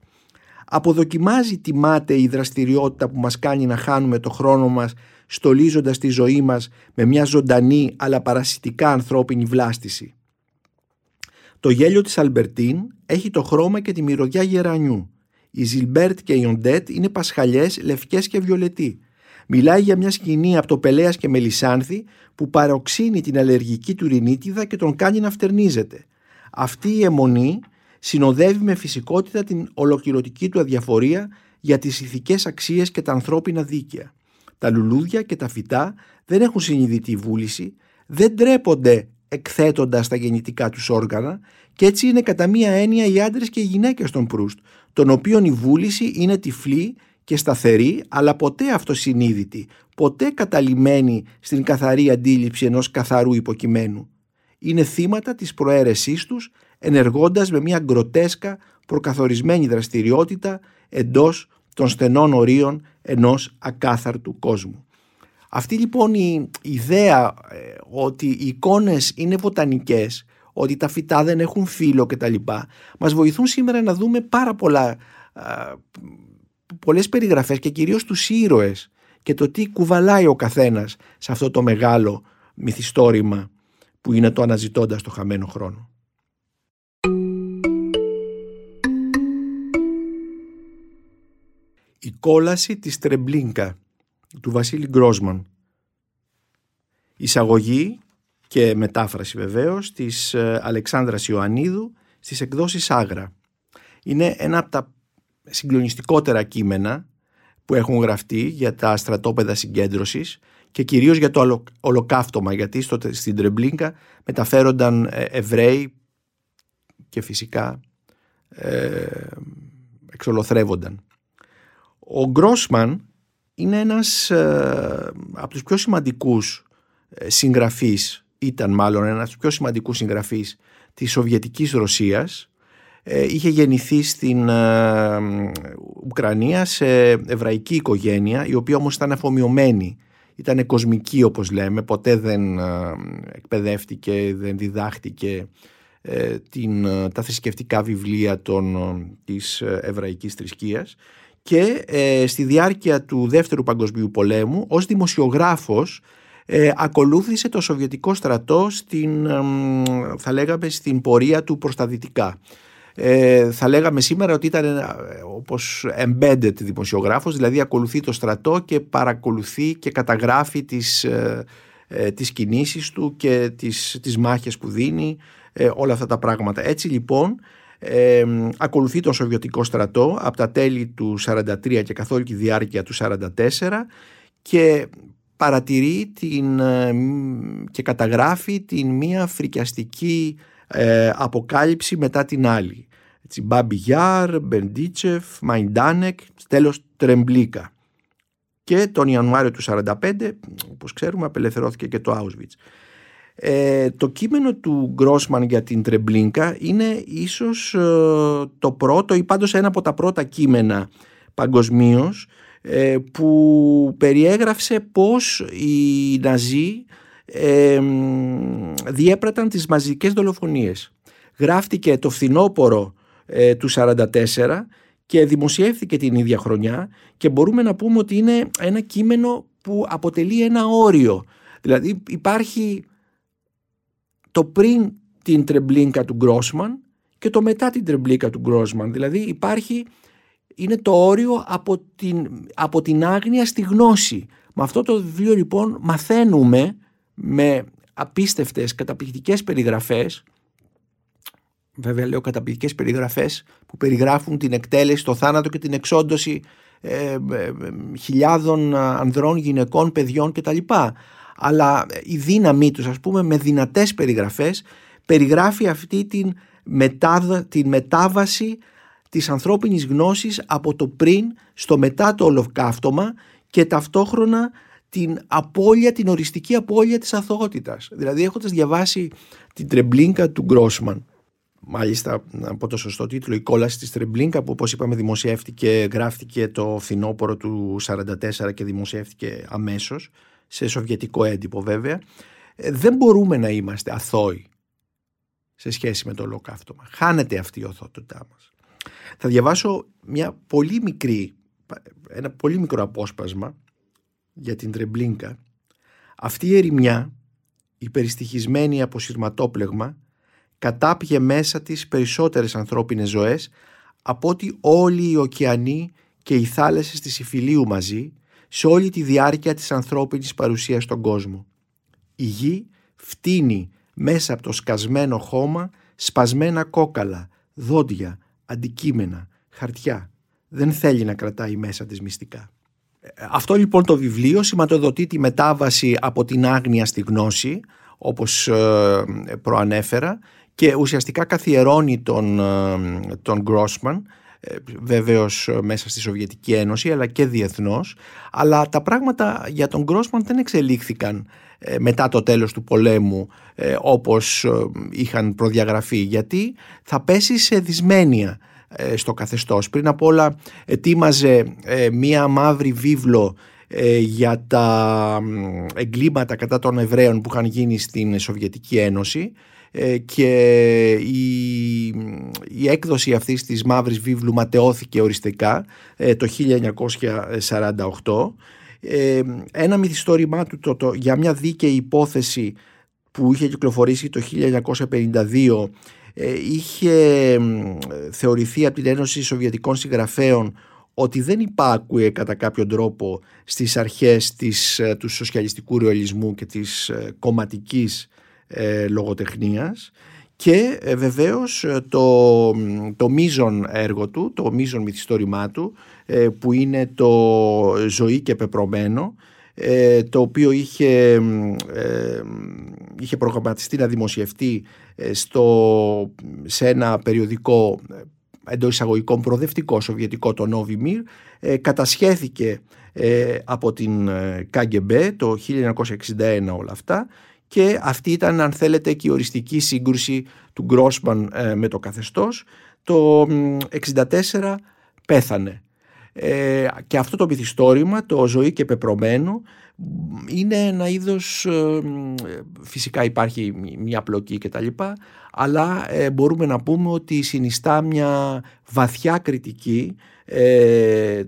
A: Αποδοκιμάζει τη μάταιη δραστηριότητα που μας κάνει να χάνουμε το χρόνο μας στολίζοντας τη ζωή μας με μια ζωντανή αλλά παρασιτικά ανθρώπινη βλάστηση. Το γέλιο της Αλμπερτίν έχει το χρώμα και τη μυρωδιά γερανιού. Οι Ζιλμπέρτ και οι Οντέτ είναι πασχαλιές, λευκές και βιολετί. Μιλάει για μια σκηνή από το Πελέας και Μελισάνθη που παροξύνει την αλλεργική του ρινίτιδα και τον κάνει να φτερνίζεται. Αυτή η εμμονή συνοδεύει με φυσικότητα την ολοκληρωτική του αδιαφορία για τις ηθικές αξίες και τα ανθρώπινα δίκαια. Τα λουλούδια και τα φυτά δεν έχουν συνειδητή βούληση, δεν τρέπονται εκθέτοντας τα γεννητικά τους όργανα και έτσι είναι κατά μία έννοια οι άντρες και οι γυναίκες των Προύστ, των οποίων η βούληση είναι τυφλή και σταθερή αλλά ποτέ αυτοσυνείδητη, ποτέ καταλημμένη στην καθαρή αντίληψη ενός καθαρού υποκειμένου. Είναι θύματα της προαίρεσής τους ενεργώντας με μια γκροτέσκα προκαθορισμένη δραστηριότητα εντός των στενών ορίων ενός ακάθαρτου κόσμου. Αυτή λοιπόν η ιδέα ε, ότι οι εικόνες είναι βοτανικές, ότι τα φυτά δεν έχουν φύλλο κτλ. μας βοηθούν σήμερα να δούμε πάρα πολλά πολλές περιγραφές και κυρίως τους ήρωες και το τι κουβαλάει ο καθένας σε αυτό το μεγάλο μυθιστόρημα που είναι το αναζητώντας το χαμένο χρόνο. Η κόλαση της Τρεμπλίνκα του Βασίλη Γκρόσμαν Εισαγωγή και μετάφραση βεβαίως της ε, Αλεξάνδρας Ιωαννίδου στις εκδόσεις Άγρα. Είναι ένα από τα συγκλονιστικότερα κείμενα που έχουν γραφτεί για τα στρατόπεδα συγκέντρωσης και κυρίως για το ολοκαύτωμα γιατί στο, στην Τρεμπλίνκα μεταφέρονταν ε, Εβραίοι και φυσικά ε, εξολοθρεύονταν. Ο Γκρόσμαν είναι ένας ε, από τους πιο σημαντικούς ε, συγγραφείς, ήταν μάλλον ένας από τους πιο σημαντικούς συγγραφείς της Σοβιετικής Ρωσίας. Ε, είχε γεννηθεί στην ε, Ουκρανία σε εβραϊκή οικογένεια η οποία όμως ήταν αφομοιωμένη. Ήταν κοσμική όπως λέμε ποτέ δεν ε, εκπαιδεύτηκε δεν διδάχτηκε την, τα θρησκευτικά βιβλία των, της εβραϊκής θρησκείας και στη διάρκεια του δεύτερου παγκοσμίου πολέμου ως δημοσιογράφος ακολούθησε το Σοβιετικό στρατό στην, θα λέγαμε στην πορεία του προς τα δυτικά ε, θα λέγαμε σήμερα ότι ήταν ε, όπως embedded δημοσιογράφος, δηλαδή ακολουθεί το στρατό και παρακολουθεί και καταγράφει τις, ε, ε τις κινήσεις του και τις, τις μάχες που δίνει, ε, όλα αυτά τα πράγματα. Έτσι λοιπόν ε, ακολουθεί τον Σοβιετικό στρατό από τα τέλη του 1943 και καθ' όλη τη διάρκεια του 1944 και παρατηρεί την, ε, και καταγράφει την μία φρικιαστική ε, αποκάλυψη μετά την άλλη. Έτσι, Μπάμπι Γιάρ, Μπεντίτσεφ, Μαϊντάνεκ, τέλος Τρεμπλίκα. Και τον Ιανουάριο του 1945, όπως ξέρουμε, απελευθερώθηκε και το Auschwitz. Ε, το κείμενο του Γκρόσμαν για την Τρεμπλίνκα είναι ίσως ε, το πρώτο ή πάντως ένα από τα πρώτα κείμενα παγκοσμίως ε, που περιέγραψε πώς οι Ναζί ε, διέπραταν τις μαζικές δολοφονίες. Γράφτηκε το φθινόπωρο ε, του 1944 και δημοσιεύθηκε την ίδια χρονιά και μπορούμε να πούμε ότι είναι ένα κείμενο που αποτελεί ένα όριο. Δηλαδή υπάρχει το πριν την τρεμπλίνκα του Γκρόσμαν και το μετά την τρεμπλίνκα του Γκρόσμαν. Δηλαδή υπάρχει, είναι το όριο από την, από την άγνοια στη γνώση. Με αυτό το βιβλίο λοιπόν μαθαίνουμε με απίστευτες καταπληκτικές περιγραφές βέβαια λέω καταπληκτικές περιγραφές που περιγράφουν την εκτέλεση, το θάνατο και την εξόντωση ε, ε, ε χιλιάδων ανδρών, γυναικών, παιδιών κτλ αλλά η δύναμή τους ας πούμε με δυνατές περιγραφές περιγράφει αυτή την, μετάβα, την μετάβαση της ανθρώπινης γνώσης από το πριν στο μετά το ολοκαύτωμα και ταυτόχρονα την απώλεια, την οριστική απώλεια της αθωότητας. Δηλαδή έχοντας διαβάσει την τρεμπλίνκα του Γκρόσμαν Μάλιστα, από το σωστό τίτλο, η κόλαση της Τρεμπλίνκα που όπως είπαμε δημοσιεύτηκε, γράφτηκε το φθινόπωρο του 1944 και δημοσιεύτηκε αμέσως σε σοβιετικό έντυπο βέβαια, ε, δεν μπορούμε να είμαστε αθώοι σε σχέση με το ολοκαύτωμα. Χάνεται αυτή η οθότητά μας. Θα διαβάσω μια πολύ μικρή, ένα πολύ μικρό απόσπασμα για την Τρεμπλίνκα. Αυτή η ερημιά, η περιστοιχισμένη από σειρματόπλεγμα, κατάπιε μέσα της περισσότερες ανθρώπινες ζωές από ότι όλοι οι ωκεανοί και οι θάλασσες της Ιφιλίου μαζί σε όλη τη διάρκεια της ανθρώπινης παρουσίας στον κόσμο. Η γη φτύνει μέσα από το σκασμένο χώμα σπασμένα κόκαλα, δόντια, αντικείμενα, χαρτιά. Δεν θέλει να κρατάει μέσα της μυστικά. Ε, αυτό λοιπόν το βιβλίο σηματοδοτεί τη μετάβαση από την άγνοια στη γνώση, όπως ε, προανέφερα, και ουσιαστικά καθιερώνει τον, ε, τον Grossman ε, βεβαίως ε, μέσα στη Σοβιετική Ένωση αλλά και διεθνώς. Αλλά τα πράγματα για τον Γκρόσμαν δεν εξελίχθηκαν ε, μετά το τέλος του πολέμου όπως είχαν προδιαγραφεί. Γιατί θα πέσει σε δυσμένεια στο καθεστώς. Πριν απ' όλα ετοίμαζε μία μαύρη βίβλο για τα εγκλήματα κατά των Εβραίων που είχαν γίνει στην Σοβιετική Ένωση. ε, και η, η έκδοση αυτής της μαύρης βίβλου ματαιώθηκε οριστικά ε, το 1948 ε, ένα μυθιστόρημά του το, το, για μια δίκαιη υπόθεση που είχε κυκλοφορήσει το 1952 είχε θεωρηθεί από την Ένωση Σοβιετικών Συγγραφέων ότι δεν υπάκουε κατά κάποιο τρόπο στις αρχές της, του σοσιαλιστικού ρεαλισμού και της κομματικής ε, λογοτεχνίας και ε, βεβαίως ε, το, το μείζον έργο του, το μείζον μυθιστόρημά του ε, που είναι το «Ζωή και πεπρωμένο» το οποίο είχε, είχε προγραμματιστεί να δημοσιευτεί στο, σε ένα περιοδικό εντός εισαγωγικών προοδευτικό σοβιετικό το Νόβι κατασχέθηκε από την ΚΑΓΚΕΜΠΕ το 1961 όλα αυτά και αυτή ήταν αν θέλετε και η οριστική σύγκρουση του Γκρόσμαν ε, με το καθεστώς. Το 1964 πέθανε. Ε, και αυτό το μυθιστόρημα, το «Ζωή και πεπρωμένο», είναι ένα είδος, ε, φυσικά υπάρχει μια πλοκή και τα λοιπά, αλλά μπορούμε να πούμε ότι συνιστά μια βαθιά κριτική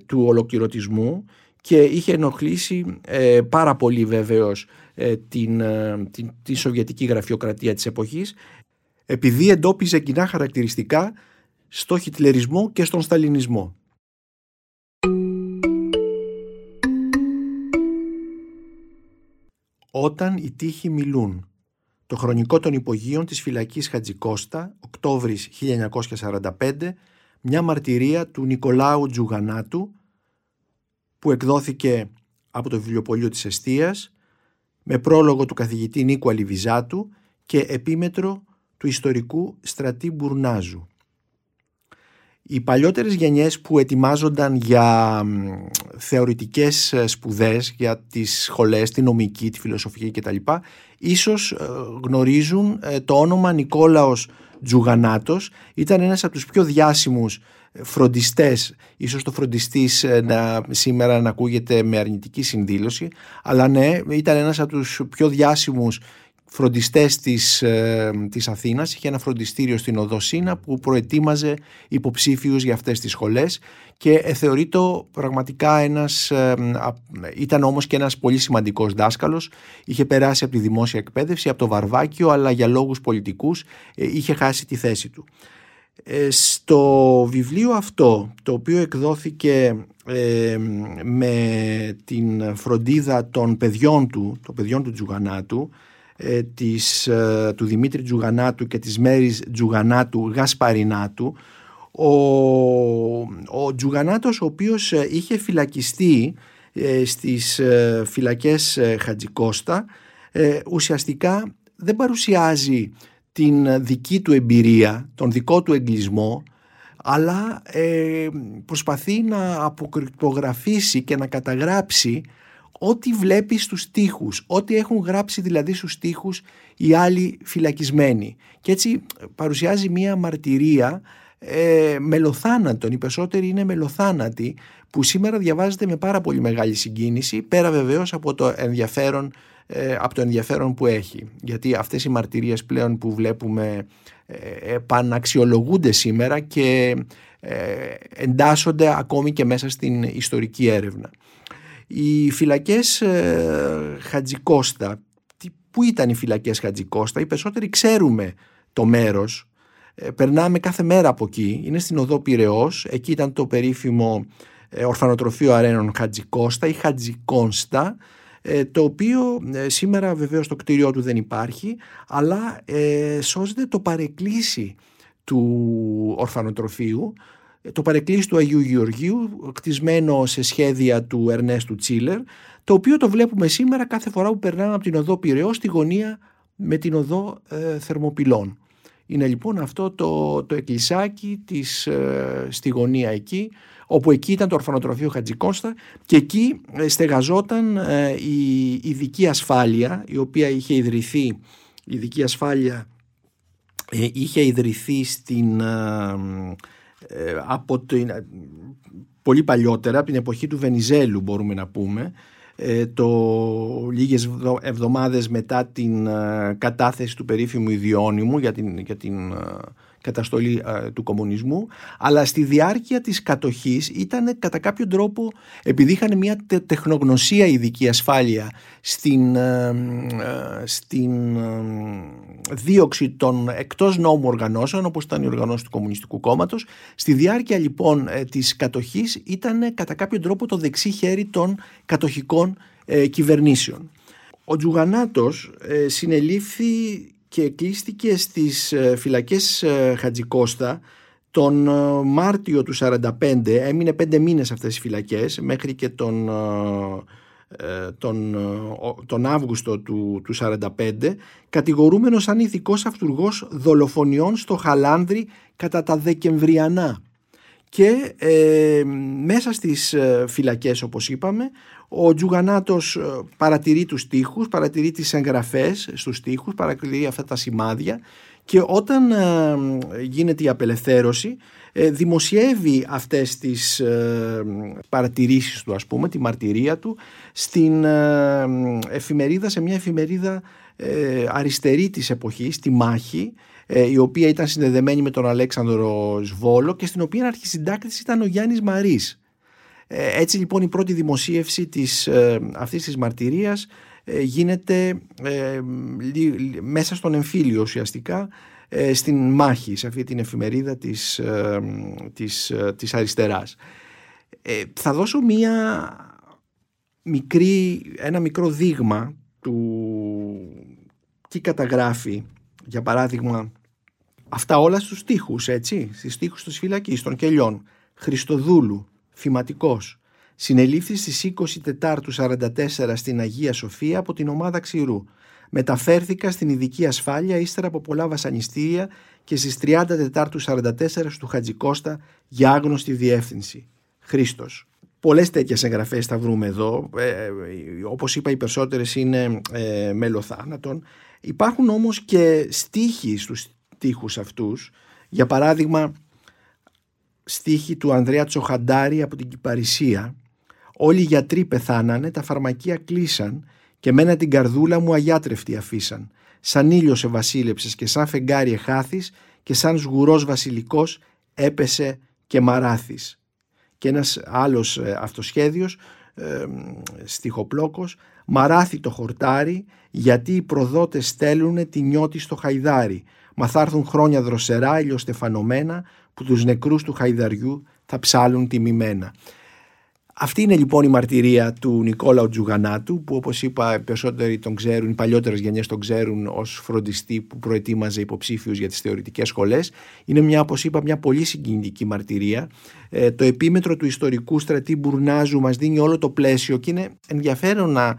A: του ολοκληρωτισμού και είχε ενοχλήσει πάρα πολύ βεβαίως ε, την, ε, την, τη σοβιετική γραφειοκρατία της εποχής επειδή εντόπιζε κοινά χαρακτηριστικά στο χιτλερισμό και στον σταλινισμό. Όταν οι τείχοι μιλούν. Το χρονικό των υπογείων της φυλακής Χατζικώστα, Οκτώβρης 1945, μια μαρτυρία του Νικολάου Τζουγανάτου, που εκδόθηκε από το βιβλιοπωλείο της Εστίας με πρόλογο του καθηγητή Νίκου Αλιβιζάτου και επίμετρο του ιστορικού Στρατή Μπουρνάζου. Οι παλιότερες γενιές που ετοιμάζονταν για θεωρητικές ε, σπουδές, για τις σχολές, τη νομική, τη φιλοσοφική κτλ. Ίσως ε, γνωρίζουν ε, το όνομα Νικόλαος Τζουγανάτος. Ήταν ένας από τους πιο διάσημους φροντιστές, ίσως το φροντιστής να, σήμερα να ακούγεται με αρνητική συνδήλωση, αλλά ναι, ήταν ένας από τους πιο διάσημους φροντιστές της, ε, της Αθήνας. Είχε ένα φροντιστήριο στην Οδοσίνα που προετοίμαζε υποψήφιους για αυτές τις σχολές και ε, θεωρείται πραγματικά ένας, ε, ήταν όμως και ένας πολύ σημαντικός δάσκαλος. Είχε περάσει από τη δημόσια εκπαίδευση, από το Βαρβάκιο αλλά για λόγους πολιτικούς ε, είχε χάσει τη θέση του. Στο βιβλίο αυτό, το οποίο εκδόθηκε με την φροντίδα των παιδιών του, των παιδιών του Τζουγανάτου, ε, της, ε, του Δημήτρη Τζουγανάτου και της Μέρης Τζουγανάτου Γασπαρινάτου ο, ο Τζουγανάτος ο οποίος ε, είχε φυλακιστεί στις φυλακές Χατζικώστα ουσιαστικά δεν παρουσιάζει την δική του εμπειρία, τον δικό του εγκλισμό αλλά προσπαθεί να αποκρυπτογραφήσει και να καταγράψει ό,τι βλέπει στους στίχους, ό,τι έχουν γράψει δηλαδή στους στίχους οι άλλοι φυλακισμένοι. Και έτσι παρουσιάζει μία μαρτυρία ε, μελοθάνατον, οι περισσότεροι είναι μελοθάνατοι, που σήμερα διαβάζεται με πάρα πολύ μεγάλη συγκίνηση, πέρα βεβαίως από το ενδιαφέρον, ε, από το ενδιαφέρον που έχει. Γιατί αυτές οι μαρτυρίες πλέον που βλέπουμε ε, επαναξιολογούνται σήμερα και ε, εντάσσονται ακόμη και μέσα στην ιστορική έρευνα. Οι φυλακές ε, Χατζικώστα, πού ήταν οι φυλακές Χατζικώστα, οι περισσότεροι ξέρουμε το μέρος, ε, περνάμε κάθε μέρα από εκεί, είναι στην οδό Πυραιός, εκεί ήταν το περίφημο ε, ορφανοτροφείο αρένων Χατζικώστα ή Χατζικόνστα, ε, το οποίο ε, σήμερα βεβαίως το κτίριό του δεν υπάρχει, αλλά σώζεται το παρεκκλήσι του ορφανοτροφείου το παρεκκλήσι του Αγίου Γεωργίου, κτισμένο σε σχέδια του Ερνέστου Τσίλερ, το οποίο το βλέπουμε σήμερα κάθε φορά που περνάμε από την οδό Πυραιός στη γωνία με την οδό ε, Θερμοπυλών. Είναι λοιπόν αυτό το, το εκκλησάκι της, ε, στη γωνία εκεί, όπου εκεί ήταν το ορφανοτροφείο Χατζικώστα και εκεί ε, στεγαζόταν ε, η ειδική ασφάλεια, η οποία είχε ιδρυθεί, η ειδική ασφάλεια είχε ιδρυθεί στην ε, από την, πολύ παλιότερα, από την εποχή του Βενιζέλου μπορούμε να πούμε, ε, το λίγες εβδομάδες μετά την ε, κατάθεση του περίφημου ιδιώνυμου για την, για την καταστολή του κομμουνισμού αλλά στη διάρκεια της κατοχής ήταν κατά κάποιο τρόπο επειδή είχαν μια τεχνογνωσία ειδική ασφάλεια στην, στην δίωξη των εκτός νόμου οργανώσεων όπως ήταν οι οργανώσεις του Κομμουνιστικού Κόμματος στη διάρκεια λοιπόν ε, της κατοχής ήταν κατά κάποιο τρόπο το δεξί χέρι των κατοχικών ε, κυβερνήσεων. Ο Τζουγανάτος ε, συνελήφθη και κλείστηκε στις ε, φυλακές ε, Χατζικώστα τον ε, Μάρτιο του 45 έμεινε πέντε μήνες αυτές οι φυλακές μέχρι και τον, τον, τον Αύγουστο του, του 45 κατηγορούμενος σαν ηθικός αυτούργος δολοφονιών στο Χαλάνδρι κατά τα Δεκεμβριανά και μέσα στις φυλακές όπως είπαμε ο Τζουγανάτος ε, παρατηρεί τους στίχους, παρατηρεί τις εγγραφές στους στίχους, παρατηρεί αυτά τα σημάδια και όταν ε, γίνεται η απελευθέρωση ε, δημοσιεύει αυτές τις παρατηρήσεις του ας πούμε, τη μαρτυρία του στην εφημερίδα, σε μια εφημερίδα αριστερή της εποχής, τη Μάχη, η οποία ήταν συνδεδεμένη με τον Αλέξανδρο Σβόλο και στην οποία αρχισυντάκτης ήταν ο Γιάννης Μαρής. Ε, έτσι λοιπόν η πρώτη δημοσίευση της, ε, αυτής της μαρτυρίας ε, γίνεται μέσα στον εμφύλιο ουσιαστικά στην μάχη, σε αυτή την εφημερίδα της, της, της αριστεράς. θα δώσω μία μικρή, ένα μικρό δείγμα του τι καταγράφει για παράδειγμα αυτά όλα στους στίχους έτσι, στις στίχους της φυλακής των κελιών Χριστοδούλου, θυματικός, συνελήφθη στις 20 Τετάρτου 44 στην Αγία Σοφία από την ομάδα Ξηρού. Μεταφέρθηκα στην ειδική ασφάλεια ύστερα από πολλά βασανιστήρια και στις 30 Τετάρτου 44 του Χατζικώστα για άγνωστη διεύθυνση. Χρήστος. Πολλές τέτοιες εγγραφές θα βρούμε εδώ. Ε, ε, Όπως είπα, οι περισσότερες είναι ε, μελοθάνατον. Υπάρχουν όμως και στίχοι στους στίχους αυτούς. Για παράδειγμα, στίχοι του Ανδρέα Τσοχαντάρη από την Κυπαρισία. Όλοι οι γιατροί πεθάνανε, τα φαρμακεία κλείσαν και μένα την καρδούλα μου αγιάτρευτη αφήσαν. Σαν ήλιο σε βασίλεψες και σαν φεγγάρι εχάθης και σαν σγουρός βασιλικός έπεσε και μαράθης. Και ένας άλλος ε, αυτοσχέδιος, ε, στιχοπλόκος, μαράθη το χορτάρι γιατί οι προδότες στέλνουν τη νιώτη στο χαϊδάρι. Μα θα έρθουν χρόνια δροσερά ηλιοστεφανωμένα που τους νεκρούς του χαϊδαριού θα ψάλουν τιμημένα. Αυτή είναι λοιπόν η μαρτυρία του Νικόλαου Τζουγανάτου που όπως είπα οι περισσότεροι τον ξέρουν, οι παλιότερες γενιές τον ξέρουν ως φροντιστή που προετοίμαζε υποψήφιους για τις θεωρητικές σχολές. Είναι μια όπως είπα μια πολύ συγκινητική μαρτυρία. Ε, το επίμετρο του ιστορικού στρατή Μπουρνάζου μας δίνει όλο το πλαίσιο και είναι ενδιαφέρον να,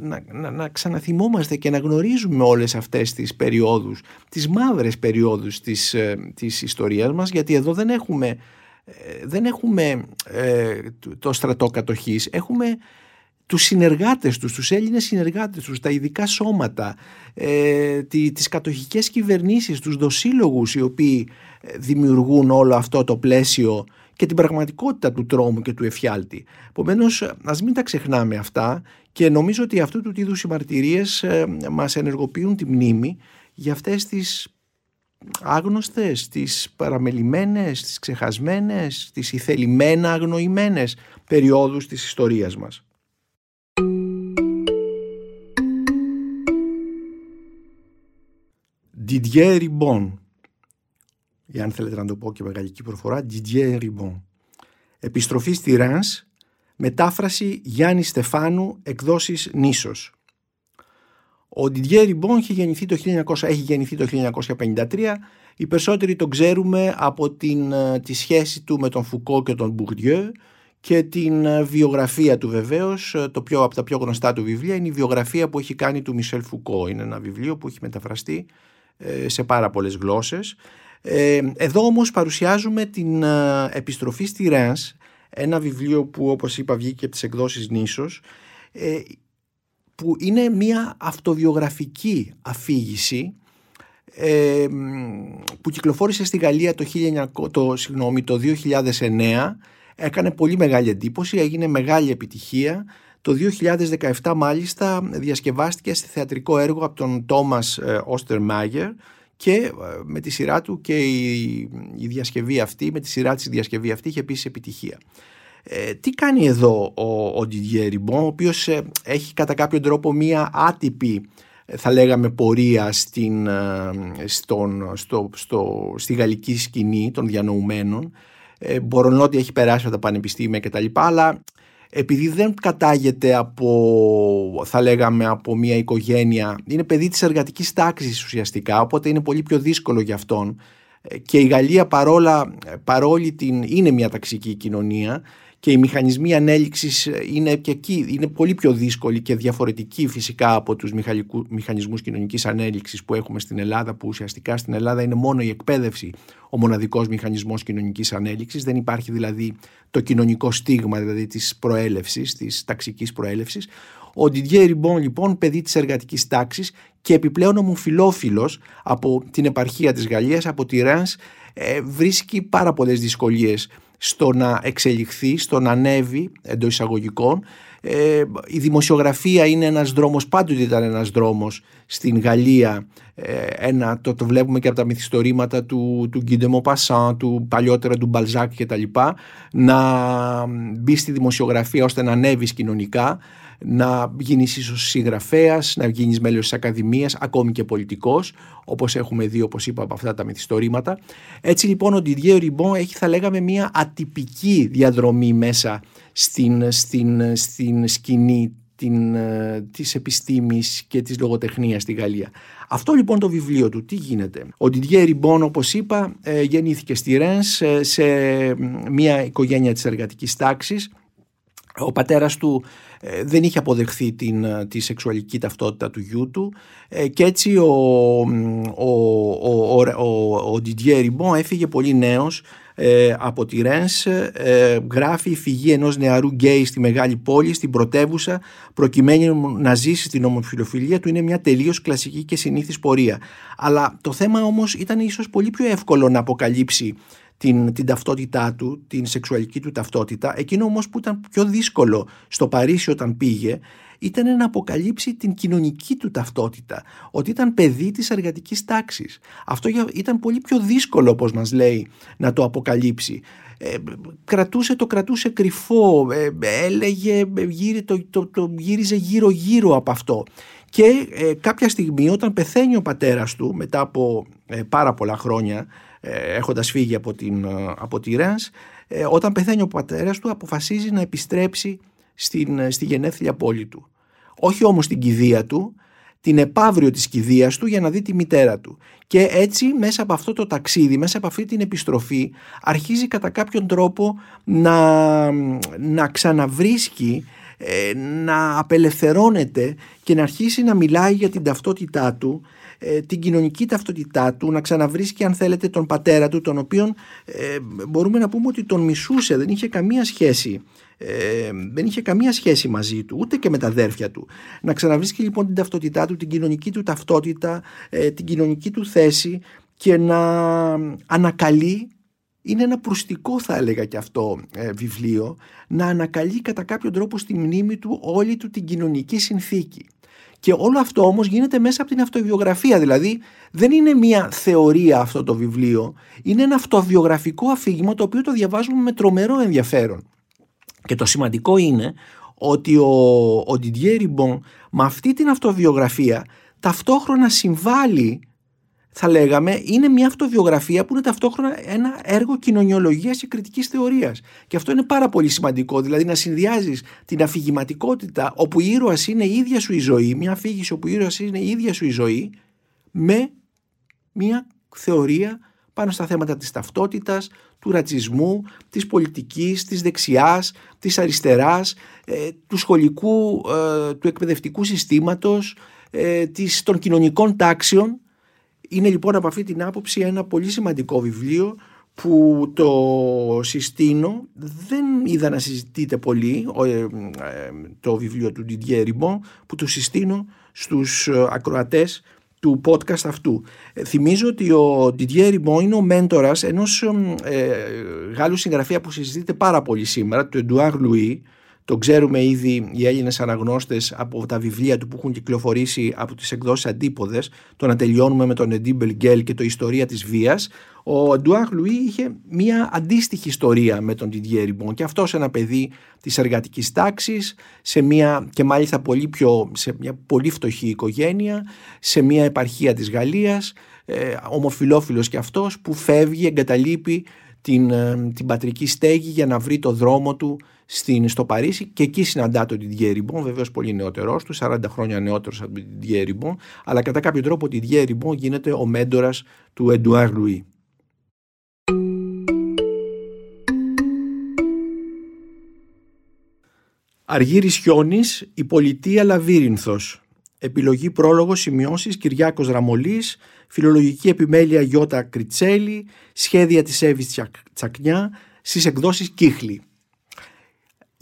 A: να, να, να ξαναθυμόμαστε και να γνωρίζουμε όλες αυτές τις περιόδους, τις μαύρες περιόδους της, ε, της ιστορίας μας γιατί εδώ δεν έχουμε ε, δεν έχουμε ε, το στρατό κατοχής, έχουμε τους συνεργάτες τους, τους Έλληνες συνεργάτες τους, τα ειδικά σώματα, ε, τις κατοχικές κυβερνήσεις, τους δοσύλλογους οι οποίοι ε, δημιουργούν όλο αυτό το πλαίσιο και την πραγματικότητα του τρόμου και του εφιάλτη. Επομένως, ας μην τα ξεχνάμε αυτά και νομίζω ότι αυτού του είδους οι μαρτυρίες μας ενεργοποιούν τη μνήμη για αυτές τις άγνωστες, τις παραμελημένες, τις ξεχασμένες, τις ηθελημένα αγνοημένες περιόδους της ιστορίας μας. Didier Ribon ή αν θέλετε να το πω και με γαλλική προφορά Didier Ribon Επιστροφή στη Ράνς Μετάφραση Γιάννη Στεφάνου Εκδόσεις Νήσος ο Διδιέ Ριμπόν έχει γεννηθεί το 1953. Οι περισσότεροι τον ξέρουμε από την, ε, τη σχέση του με τον Φουκό και τον Μπουρδιέ και την ε, βιογραφία του βεβαίως. Ε, το πιο, από τα πιο γνωστά του βιβλία είναι η βιογραφία που έχει κάνει του Μισελ Φουκό. Είναι ένα βιβλίο που έχει μεταφραστεί σε πάρα πολλές γλώσσες. Εδώ όμως παρουσιάζουμε την επιστροφή στη Ρένς, ένα βιβλίο που όπως είπα βγήκε από τις εκδόσεις Νήσος που είναι μια αυτοβιογραφική αφήγηση ε, που κυκλοφόρησε στη Γαλλία το, 1900, το, συγγνώμη, το 2009 έκανε πολύ μεγάλη εντύπωση, έγινε μεγάλη επιτυχία. Το 2017 μάλιστα διασκευάστηκε σε θεατρικό έργο από τον Τόμας Όστερ Μάγερ και ε, με τη σειρά του και η, η διασκευή αυτή, με τη σειρά της διασκευή αυτή είχε επίσης επιτυχία. Ε, τι κάνει εδώ ο, ο Didier Ribon, ο οποίος ε, έχει κατά κάποιο τρόπο μία άτυπη ε, θα λέγαμε πορεία στην, στον, στο, στο, στη γαλλική σκηνή των διανοουμένων. Ε, ότι έχει περάσει από τα πανεπιστήμια κτλ. Αλλά επειδή δεν κατάγεται από, θα λέγαμε, από μια οικογένεια, είναι παιδί της εργατικής τάξης ουσιαστικά, οπότε είναι πολύ πιο δύσκολο για αυτόν. Και η Γαλλία παρόλα, παρόλη την, είναι μια ταξική κοινωνία, και οι μηχανισμοί ανέλυξης είναι και εκεί είναι πολύ πιο δύσκολοι και διαφορετικοί φυσικά από τους μηχανισμούς κοινωνικής ανέλυξης που έχουμε στην Ελλάδα που ουσιαστικά στην Ελλάδα είναι μόνο η εκπαίδευση ο μοναδικός μηχανισμός κοινωνικής ανέλυξης. Δεν υπάρχει δηλαδή το κοινωνικό στίγμα δηλαδή της προέλευσης, της ταξικής προέλευσης. Ο Διδιέ Ριμπόν λοιπόν παιδί της εργατικής τάξης και επιπλέον ομοφιλόφιλος από την επαρχία της Γαλλίας, από τη Ράνς, ε, βρίσκει πάρα πολλές δυσκολίες στο να εξελιχθεί, στο να ανέβει εντός εισαγωγικών. Ε, η δημοσιογραφία είναι ένας δρόμος, πάντοτε ήταν ένας δρόμος στην Γαλλία. Ε, ένα, το, το βλέπουμε και από τα μυθιστορήματα του, του Γκίντεμο Πασάν, του παλιότερα του Μπαλζάκ κτλ. Να μπει στη δημοσιογραφία ώστε να ανέβεις κοινωνικά να γίνεις ίσως συγγραφέας, να γίνεις μέλος της Ακαδημίας, ακόμη και πολιτικός, όπως έχουμε δει, όπως είπα, από αυτά τα μυθιστορήματα. Έτσι λοιπόν ο Didier Ριμπόν έχει, θα λέγαμε, μια ατυπική διαδρομή μέσα στην, στην, στην σκηνή την, ε, της επιστήμης και της λογοτεχνίας στη Γαλλία. Αυτό λοιπόν το βιβλίο του, τι γίνεται; Ο Didier Ριμπόν όπως είπα ε, γεννήθηκε στη Ρένς ε, σε μια οικογένεια της εργατικής τάξης Ο πατέρας του ε, δεν είχε αποδεχθεί την, ε, τη σεξουαλική ταυτότητα του γιού του ε, και έτσι ο, ο, ο, ο, ο Didier έφυγε πολύ νέος από τη Ρένς γράφει η φυγή ενός νεαρού γκέι στη μεγάλη πόλη, στην πρωτεύουσα προκειμένου να ζήσει την ομοφιλοφιλία του. Είναι μια τελείως κλασική και συνήθις πορεία. Αλλά το θέμα όμως ήταν ίσως πολύ πιο εύκολο να αποκαλύψει την, την ταυτότητά του, την σεξουαλική του ταυτότητα. Εκείνο όμως που ήταν πιο δύσκολο στο Παρίσι όταν πήγε ήταν να αποκαλύψει την κοινωνική του ταυτότητα, ότι ήταν παιδί της εργατικής τάξης. Αυτό ήταν πολύ πιο δύσκολο, όπως μας λέει, να το αποκαλύψει. Ε, κρατούσε το κρατούσε κρυφό, ε, έλεγε, γύρι, το, το, το, γύριζε γύρω γύρω από αυτό. Και ε, κάποια στιγμή όταν πεθαίνει ο πατέρας του μετά από ε, πάρα πολλά χρόνια ε, έχοντας φύγει από, την, ε, από τη Ρένς, ε, όταν πεθαίνει ο πατέρας του αποφασίζει να επιστρέψει στην, στη γενέθλια πόλη του. Όχι όμως στην κηδεία του, την επαύριο της κηδείας του για να δει τη μητέρα του. Και έτσι μέσα από αυτό το ταξίδι, μέσα από αυτή την επιστροφή αρχίζει κατά κάποιον τρόπο να, να ξαναβρίσκει να απελευθερώνεται και να αρχίσει να μιλάει για την ταυτότητά του ε, την κοινωνική ταυτότητά του, να ξαναβρίσκει αν θέλετε τον πατέρα του, τον οποίον ε, μπορούμε να πούμε ότι τον μισούσε, δεν είχε καμία σχέση. Ε, δεν είχε καμία σχέση μαζί του ούτε και με τα αδέρφια του να ξαναβρίσκει λοιπόν την ταυτότητά του την κοινωνική του ταυτότητα ε, την κοινωνική του θέση και να ανακαλεί είναι ένα προστικό θα έλεγα και αυτό ε, βιβλίο να ανακαλεί κατά κάποιο τρόπο στη μνήμη του όλη του την κοινωνική συνθήκη και όλο αυτό όμως γίνεται μέσα από την αυτοβιογραφία. Δηλαδή δεν είναι μια θεωρία αυτό το βιβλίο. Είναι ένα αυτοβιογραφικό αφήγημα το οποίο το διαβάζουμε με τρομερό ενδιαφέρον. Και το σημαντικό είναι ότι ο, ο Didier Ribon με αυτή την αυτοβιογραφία ταυτόχρονα συμβάλλει θα λέγαμε, είναι μια αυτοβιογραφία που είναι ταυτόχρονα ένα έργο κοινωνιολογίας και κριτικής θεωρίας. Και αυτό είναι πάρα πολύ σημαντικό. Δηλαδή, να συνδυάζεις την αφηγηματικότητα, όπου η ήρωας είναι η ίδια σου η ζωή, μια αφήγηση όπου η ήρωας είναι η ίδια σου η ζωή, με μια θεωρία πάνω στα θέματα της ταυτότητας, του ρατσισμού, της πολιτικής, της δεξιάς, της αριστεράς, ε, του σχολικού, ε, του εκπαιδευτικού συστήματος, ε, της, των κοινωνικών τάξεων είναι λοιπόν από αυτή την άποψη ένα πολύ σημαντικό βιβλίο που το συστήνω, δεν είδα να συζητείτε πολύ ε, ε, το βιβλίο του Didier Ribon που το συστήνω στους ε, ακροατές του podcast αυτού. Θυμίζω ότι ο Didier Ribon είναι ο μέντορας ενός ε, Γάλλου συγγραφέα που συζητείται πάρα πολύ σήμερα, του Edouard Louis, το ξέρουμε ήδη οι Έλληνες αναγνώστες από τα βιβλία του που έχουν κυκλοφορήσει από τις εκδόσεις Αντίποδες. Το να τελειώνουμε με τον Εντίμπελ Γκέλ και το Ιστορία της Βίας. Ο Ντουάχ Λουί είχε μια αντίστοιχη ιστορία με τον Didier Ριμπον και αυτός ένα παιδί της εργατικής τάξης, σε μια και μάλιστα πολύ πιο, σε μια πολύ φτωχή οικογένεια, σε μια επαρχία της Γαλλίας, ε, ομοφιλόφιλος και αυτός που φεύγει, εγκαταλείπει την, ε, την πατρική στέγη για να βρει το δρόμο του στην, στο Παρίσι και εκεί συναντά τον Didier Ribon, βεβαίως πολύ νεότερός του, 40 χρόνια νεότερος από τον Didier Ribon, αλλά κατά κάποιο τρόπο ο Didier Ribon γίνεται ο μέντορας του Edouard Louis. Αργύρης Χιόνης, η πολιτεία Λαβύρινθος. Επιλογή πρόλογος σημειώσεις Κυριάκος Ραμολής, φιλολογική επιμέλεια Γιώτα Κριτσέλη, σχέδια της Εύης Τσακνιά, στις εκδόσεις Κύχλη.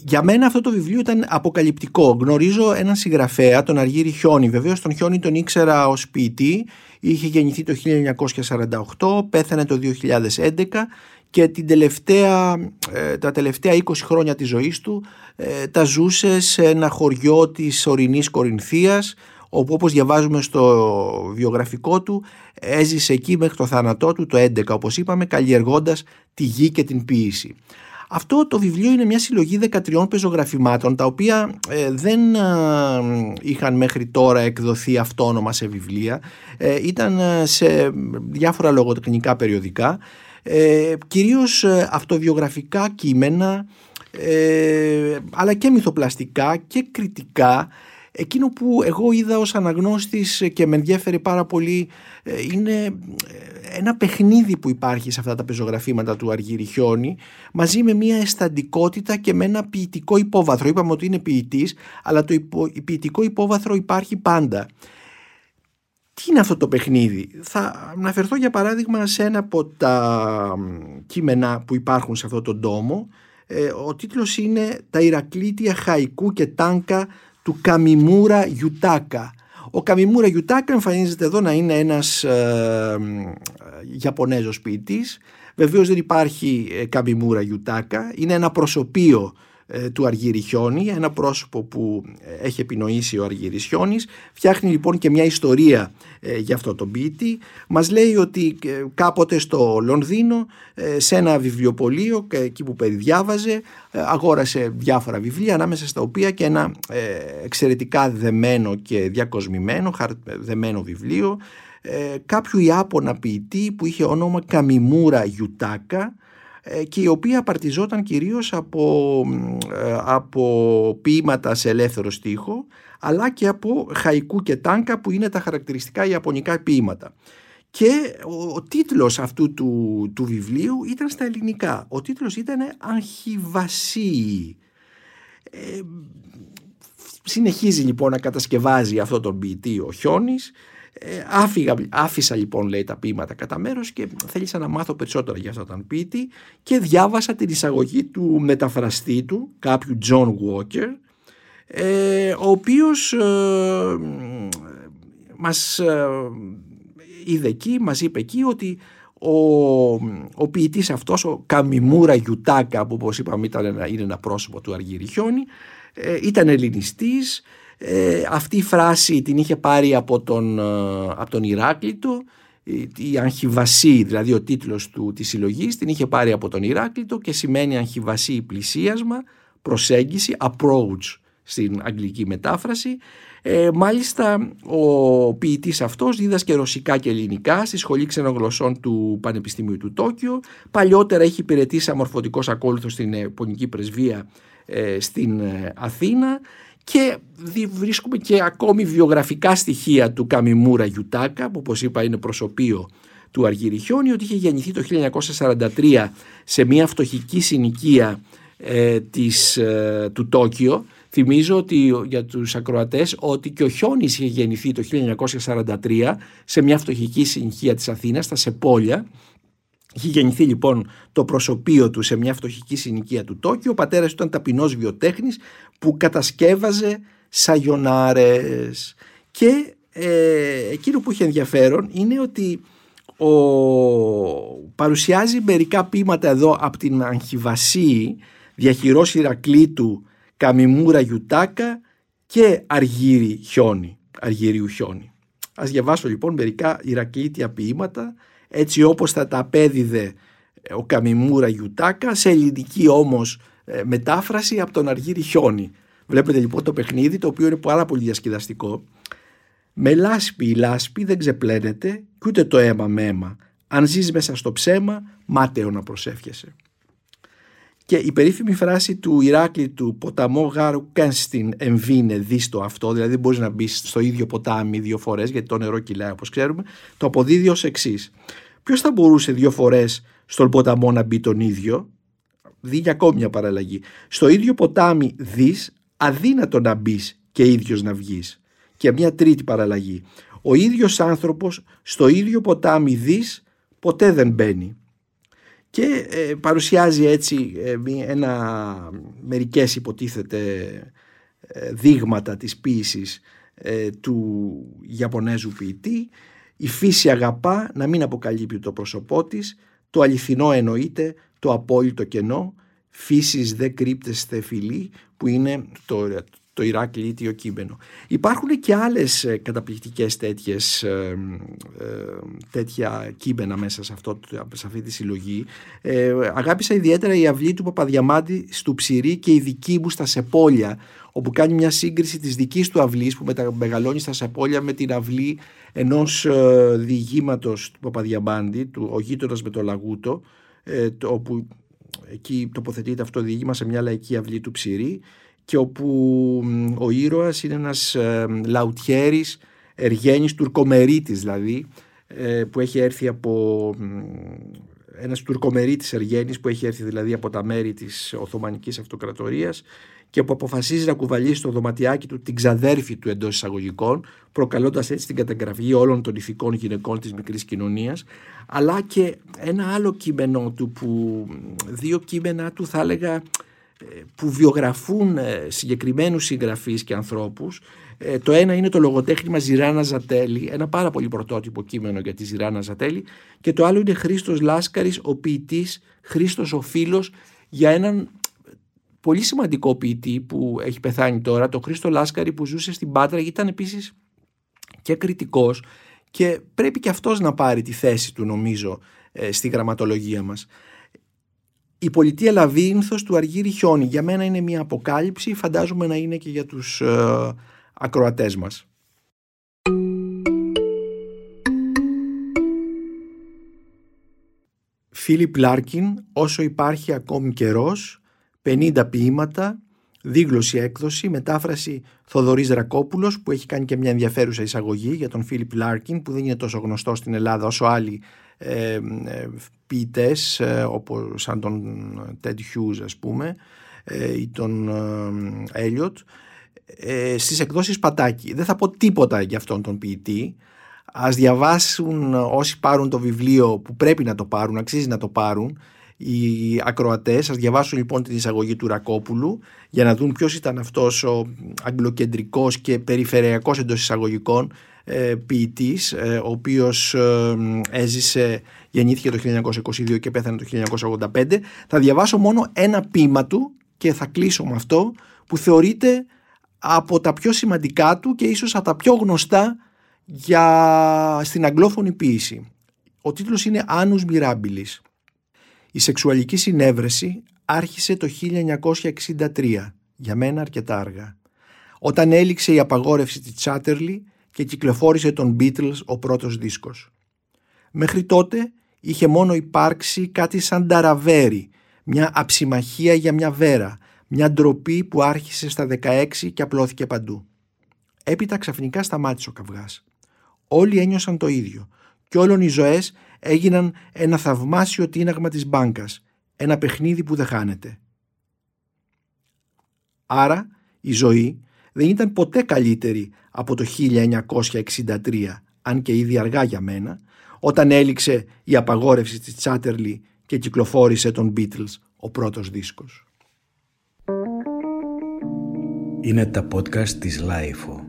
A: Για μένα αυτό το βιβλίο ήταν αποκαλυπτικό. Γνωρίζω έναν συγγραφέα, τον Αργύρη Χιόνι. Βεβαίως τον Χιόνι τον ήξερα ως ποιητή. Είχε γεννηθεί το 1948, πέθανε το 2011 και την τελευταία, ε, τα τελευταία 20 χρόνια της ζωής του ε, τα ζούσε σε ένα χωριό της ορεινής Κορινθίας όπου όπως διαβάζουμε στο βιογραφικό του έζησε εκεί μέχρι το θάνατό του το 11 όπως είπαμε καλλιεργώντας τη γη και την ποίηση. Αυτό το βιβλίο είναι μια συλλογή 13 πεζογραφημάτων τα οποία ε, δεν ε, είχαν μέχρι τώρα εκδοθεί αυτόνομα σε βιβλία. Ε, ήταν σε διάφορα λογοτεχνικά περιοδικά. Κυρίως αυτοβιογραφικά κείμενα αλλά και μυθοπλαστικά και κριτικά Εκείνο που εγώ είδα ως αναγνώστης και με ενδιαφέρει πάρα πολύ ε, είναι ε, ένα παιχνίδι που υπάρχει σε αυτά τα πεζογραφήματα του Αργύρι Χιόνι μαζί με μια αισθαντικότητα και με ένα ποιητικό υπόβαθρο. Είπαμε ότι είναι ποιητής αλλά το ποιητικό υπόβαθρο υπάρχει πάντα. Τι είναι αυτό το παιχνίδι; Θα αναφερθώ για παράδειγμα σε ένα από τα κείμενα που υπάρχουν σε αυτό τον τόμο. Ε, ο τίτλος είναι «Τα Ηρακλήτια Χαϊκού και Τάνκα του Καμιμούρα Γιουτάκα». Ο Καμιμούρα Γιουτάκα εμφανίζεται εδώ να είναι ένας ε, Ιαπωνέζος ποιητής. Βεβαίως δεν υπάρχει ε, Καμιμούρα Γιουτάκα. Είναι ένα προσωπείο ε, του Αργυριχιώνη, ένα πρόσωπο που ε, έχει επινοήσει ο Αργυρισιώνης. Φτιάχνει λοιπόν και μια ιστορία ε, για αυτό το ποιητή. Μας λέει ότι κάποτε στο Λονδίνο, σε ένα βιβλιοπωλείο, εκεί που περιδιάβαζε, αγόρασε διάφορα βιβλία, ανάμεσα στα οποία και ένα εξαιρετικά δεμένο και διακοσμημένο, δεμένο βιβλίο, κάποιου Ιάπωνα ποιητή που είχε όνομα Καμιμούρα Γιουτάκα, ε, και η οποία απαρτιζόταν κυρίως από, ε, από ποίηματα σε ελεύθερο στίχο αλλά και από χαϊκού και τάνκα που είναι τα χαρακτηριστικά ιαπωνικά ποίηματα. Και ο, τίτλος αυτού του, του βιβλίου ήταν στα ελληνικά. Ο τίτλος ήταν «Αγχιβασί». Ε, συνεχίζει λοιπόν να κατασκευάζει αυτό τον ποιητή ο Χιόνης ε, άφηγα, άφησα λοιπόν λέει τα ποίηματα κατά μέρος και θέλησα να μάθω περισσότερα για αυτόν τον ποιητή και διάβασα την εισαγωγή του μεταφραστή του κάποιου John Walker ε, ο οποίος ε, μας ε, είδε εκεί, μας είπε εκεί ότι ο, ο ποιητής αυτός, ο Καμιμούρα Γιουτάκα που όπως είπαμε ήταν είναι ένα πρόσωπο του Αργύρι Χιόνι, ε, ήταν ελληνιστής, ε, αυτή η φράση την είχε πάρει από τον, ε, από τον Ηράκλειτο η Αγχιβασί, δηλαδή ο τίτλος του, της συλλογής, την είχε πάρει από τον Ηράκλειτο και σημαίνει Αγχιβασί πλησίασμα, προσέγγιση, approach στην αγγλική μετάφραση. Ε, μάλιστα ο ποιητής αυτός δίδασκε ρωσικά και ελληνικά στη Σχολή Ξενογλωσσών του Πανεπιστημίου του Τόκιο. Παλιότερα έχει υπηρετήσει αμορφωτικός ακόλουθος στην Επονική Πρεσβεία ε, στην Αθήνα και βρίσκουμε και ακόμη βιογραφικά στοιχεία του Καμιμούρα Γιουτάκα που όπως είπα είναι προσωπείο του Αργυριχιώνη ότι είχε γεννηθεί το 1943 σε μια φτωχική συνοικία ε, της, ε, του Τόκιο. Θυμίζω ότι για τους ακροατές ότι και ο Χιόνης είχε γεννηθεί το 1943 σε μια φτωχική συνοικία της Αθήνας, στα Σεπόλια Είχε γεννηθεί λοιπόν το προσωπείο του σε μια φτωχική συνοικία του Τόκιο. Ο πατέρας του ήταν ταπεινός βιοτέχνης που κατασκεύαζε σαγιονάρες. Και ε, εκείνο που είχε ενδιαφέρον είναι ότι ο, παρουσιάζει μερικά ποίηματα εδώ από την Αγχιβασί, διαχειρός Ηρακλήτου, Καμιμούρα Γιουτάκα και Αργύρι Χιόνι, Αργύριου Χιόνι. Ας διαβάσω λοιπόν μερικά Ηρακλήτια ποίηματα έτσι όπως θα τα απέδιδε ε, ο Καμιμούρα Γιουτάκα σε ελληνική όμως ε, μετάφραση από τον Αργύρι Χιόνι. Βλέπετε λοιπόν το παιχνίδι το οποίο είναι πάρα πολύ διασκεδαστικό. Με λάσπη η λάσπη δεν ξεπλένεται και ούτε το αίμα με αίμα. Αν ζεις μέσα στο ψέμα, μάταιο να προσεύχεσαι. Και η περίφημη φράση του Ηράκλη του ποταμό γάρου κένστιν εμβίνε δίστο αυτό, δηλαδή δεν μπορείς να μπεις στο ίδιο ποτάμι δύο φορές γιατί το νερό κυλάει όπως ξέρουμε, το αποδίδει ως εξής. Ποιος θα μπορούσε δύο φορές στον ποταμό να μπει τον ίδιο, δίνει ακόμη μια παραλλαγή. Στο ίδιο ποτάμι δεις, αδύνατο να μπεις και ίδιος να βγεις. Και μια τρίτη παραλλαγή. Ο ίδιος άνθρωπος στο ίδιο ποτάμι δεις, ποτέ δεν μπαίνει και ε, παρουσιάζει έτσι ε, ένα, μερικές υποτίθεται ε, δείγματα της ποίησης του Ιαπωνέζου ποιητή η φύση αγαπά να μην αποκαλύπτει το πρόσωπό της το αληθινό εννοείται το απόλυτο κενό φύσης δεν κρύπτεστε φιλή που είναι το, το Ιράκ λίτιο κείμενο. Υπάρχουν και άλλες ε, καταπληκτικές τέτοιες, ε, ε, τέτοια κείμενα μέσα σε, αυτό, σε αυτή τη συλλογή. Ε, αγάπησα ιδιαίτερα η αυλή του Παπαδιαμάντη στο Ψηρή και η δική μου στα Σεπόλια όπου κάνει μια σύγκριση της δικής του αυλής που μεγαλώνει στα Σεπόλια με την αυλή ενός ε, διηγήματος του Παπαδιαμάντη, του «Ο γείτονας με το Λαγούτο», ε, όπου εκεί τοποθετείται αυτό το διήγημα σε μια λαϊκή αυλή του Ψηρή και όπου ο ήρωας είναι ένας ε, λαουτιέρης, εργένης, τουρκομερίτης δηλαδή, ε, που έχει έρθει από ένας τουρκομερίτης εργένης που έχει έρθει δηλαδή από τα μέρη της Οθωμανικής Αυτοκρατορίας και που αποφασίζει να κουβαλήσει στο δωματιάκι του την ξαδέρφη του εντός εισαγωγικών, προκαλώντας έτσι την καταγραφή όλων των ηθικών γυναικών της μικρής κοινωνίας, αλλά και ένα άλλο κείμενο του, που δύο κείμενα του θα έλεγα ε, που βιογραφούν ε, συγκεκριμένους συγγραφείς και ανθρώπους. Ε, το ένα είναι το λογοτέχνημα Ζηράνα Ζατέλη, ένα πάρα πολύ πρωτότυπο κείμενο για τη Ζηράνα Ζατέλη και το άλλο είναι Χρήστος Λάσκαρης, ο ποιητής, Χρήστος ο φίλος για έναν πολύ σημαντικό ποιητή που έχει πεθάνει τώρα, το Χρήστο Λάσκαρη που ζούσε στην Πάτρα και ήταν επίσης και κριτικός και πρέπει και αυτός να πάρει τη θέση του νομίζω ε, στη γραμματολογία μας. Η πολιτεία Λαβύρινθος του Αργύρι Χιόνι για μένα είναι μια αποκάλυψη, φαντάζομαι να είναι και για τους ε, ακροατές μας. Φίλιπ Λάρκιν, όσο υπάρχει ακόμη καιρός, 50 ποίηματα, δίγλωση έκδοση, μετάφραση Θοδωρής Ρακόπουλος που έχει κάνει και μια ενδιαφέρουσα εισαγωγή για τον Φίλιπ Λάρκιν που δεν είναι τόσο γνωστό στην Ελλάδα όσο άλλοι ε, ε, ποιητές ε, όπως σαν τον Ted Hughes ας πούμε ε, ή τον Έλιοτ ε, στις εκδόσεις Πατάκη. Δεν θα πω τίποτα για αυτόν τον ποιητή. Ας διαβάσουν όσοι πάρουν το βιβλίο που πρέπει να το πάρουν, αξίζει να το πάρουν οι ακροατές. Ας διαβάσουν λοιπόν την εισαγωγή του Ρακόπουλου για να δουν ποιος ήταν αυτός ο αγγλοκεντρικός και περιφερειακός εντός εισαγωγικών ε, ποιητής, ε, ο οποίος ε, έζησε, γεννήθηκε το 1922 και πέθανε το 1985. Θα διαβάσω μόνο ένα ποίημα του και θα κλείσω με αυτό που θεωρείται από τα πιο σημαντικά του και ίσως από τα πιο γνωστά για στην αγγλόφωνη ποίηση. Ο τίτλος είναι «Άνους Mirabilis». Η σεξουαλική συνέβρεση άρχισε το 1963, για μένα αρκετά αργά, όταν έληξε η απαγόρευση της Chatterley και κυκλοφόρησε τον Beatles ο πρώτος δίσκος. Μέχρι τότε είχε μόνο υπάρξει κάτι σαν ταραβέρι, μια αψιμαχία για μια βέρα, μια ντροπή που άρχισε στα 16 και απλώθηκε παντού. Έπειτα ξαφνικά σταμάτησε ο καυγάς. Όλοι ένιωσαν το ίδιο και όλων οι ζωές έγιναν ένα θαυμάσιο τίναγμα της μπάνκας, ένα παιχνίδι που δεν χάνεται. Άρα η ζωή δεν ήταν ποτέ καλύτερη από το 1963, αν και ήδη αργά για μένα, όταν έληξε η απαγόρευση της Τσάτερλι και κυκλοφόρησε τον Beatles ο πρώτος δίσκος.
B: Είναι τα podcast της Λάιφο.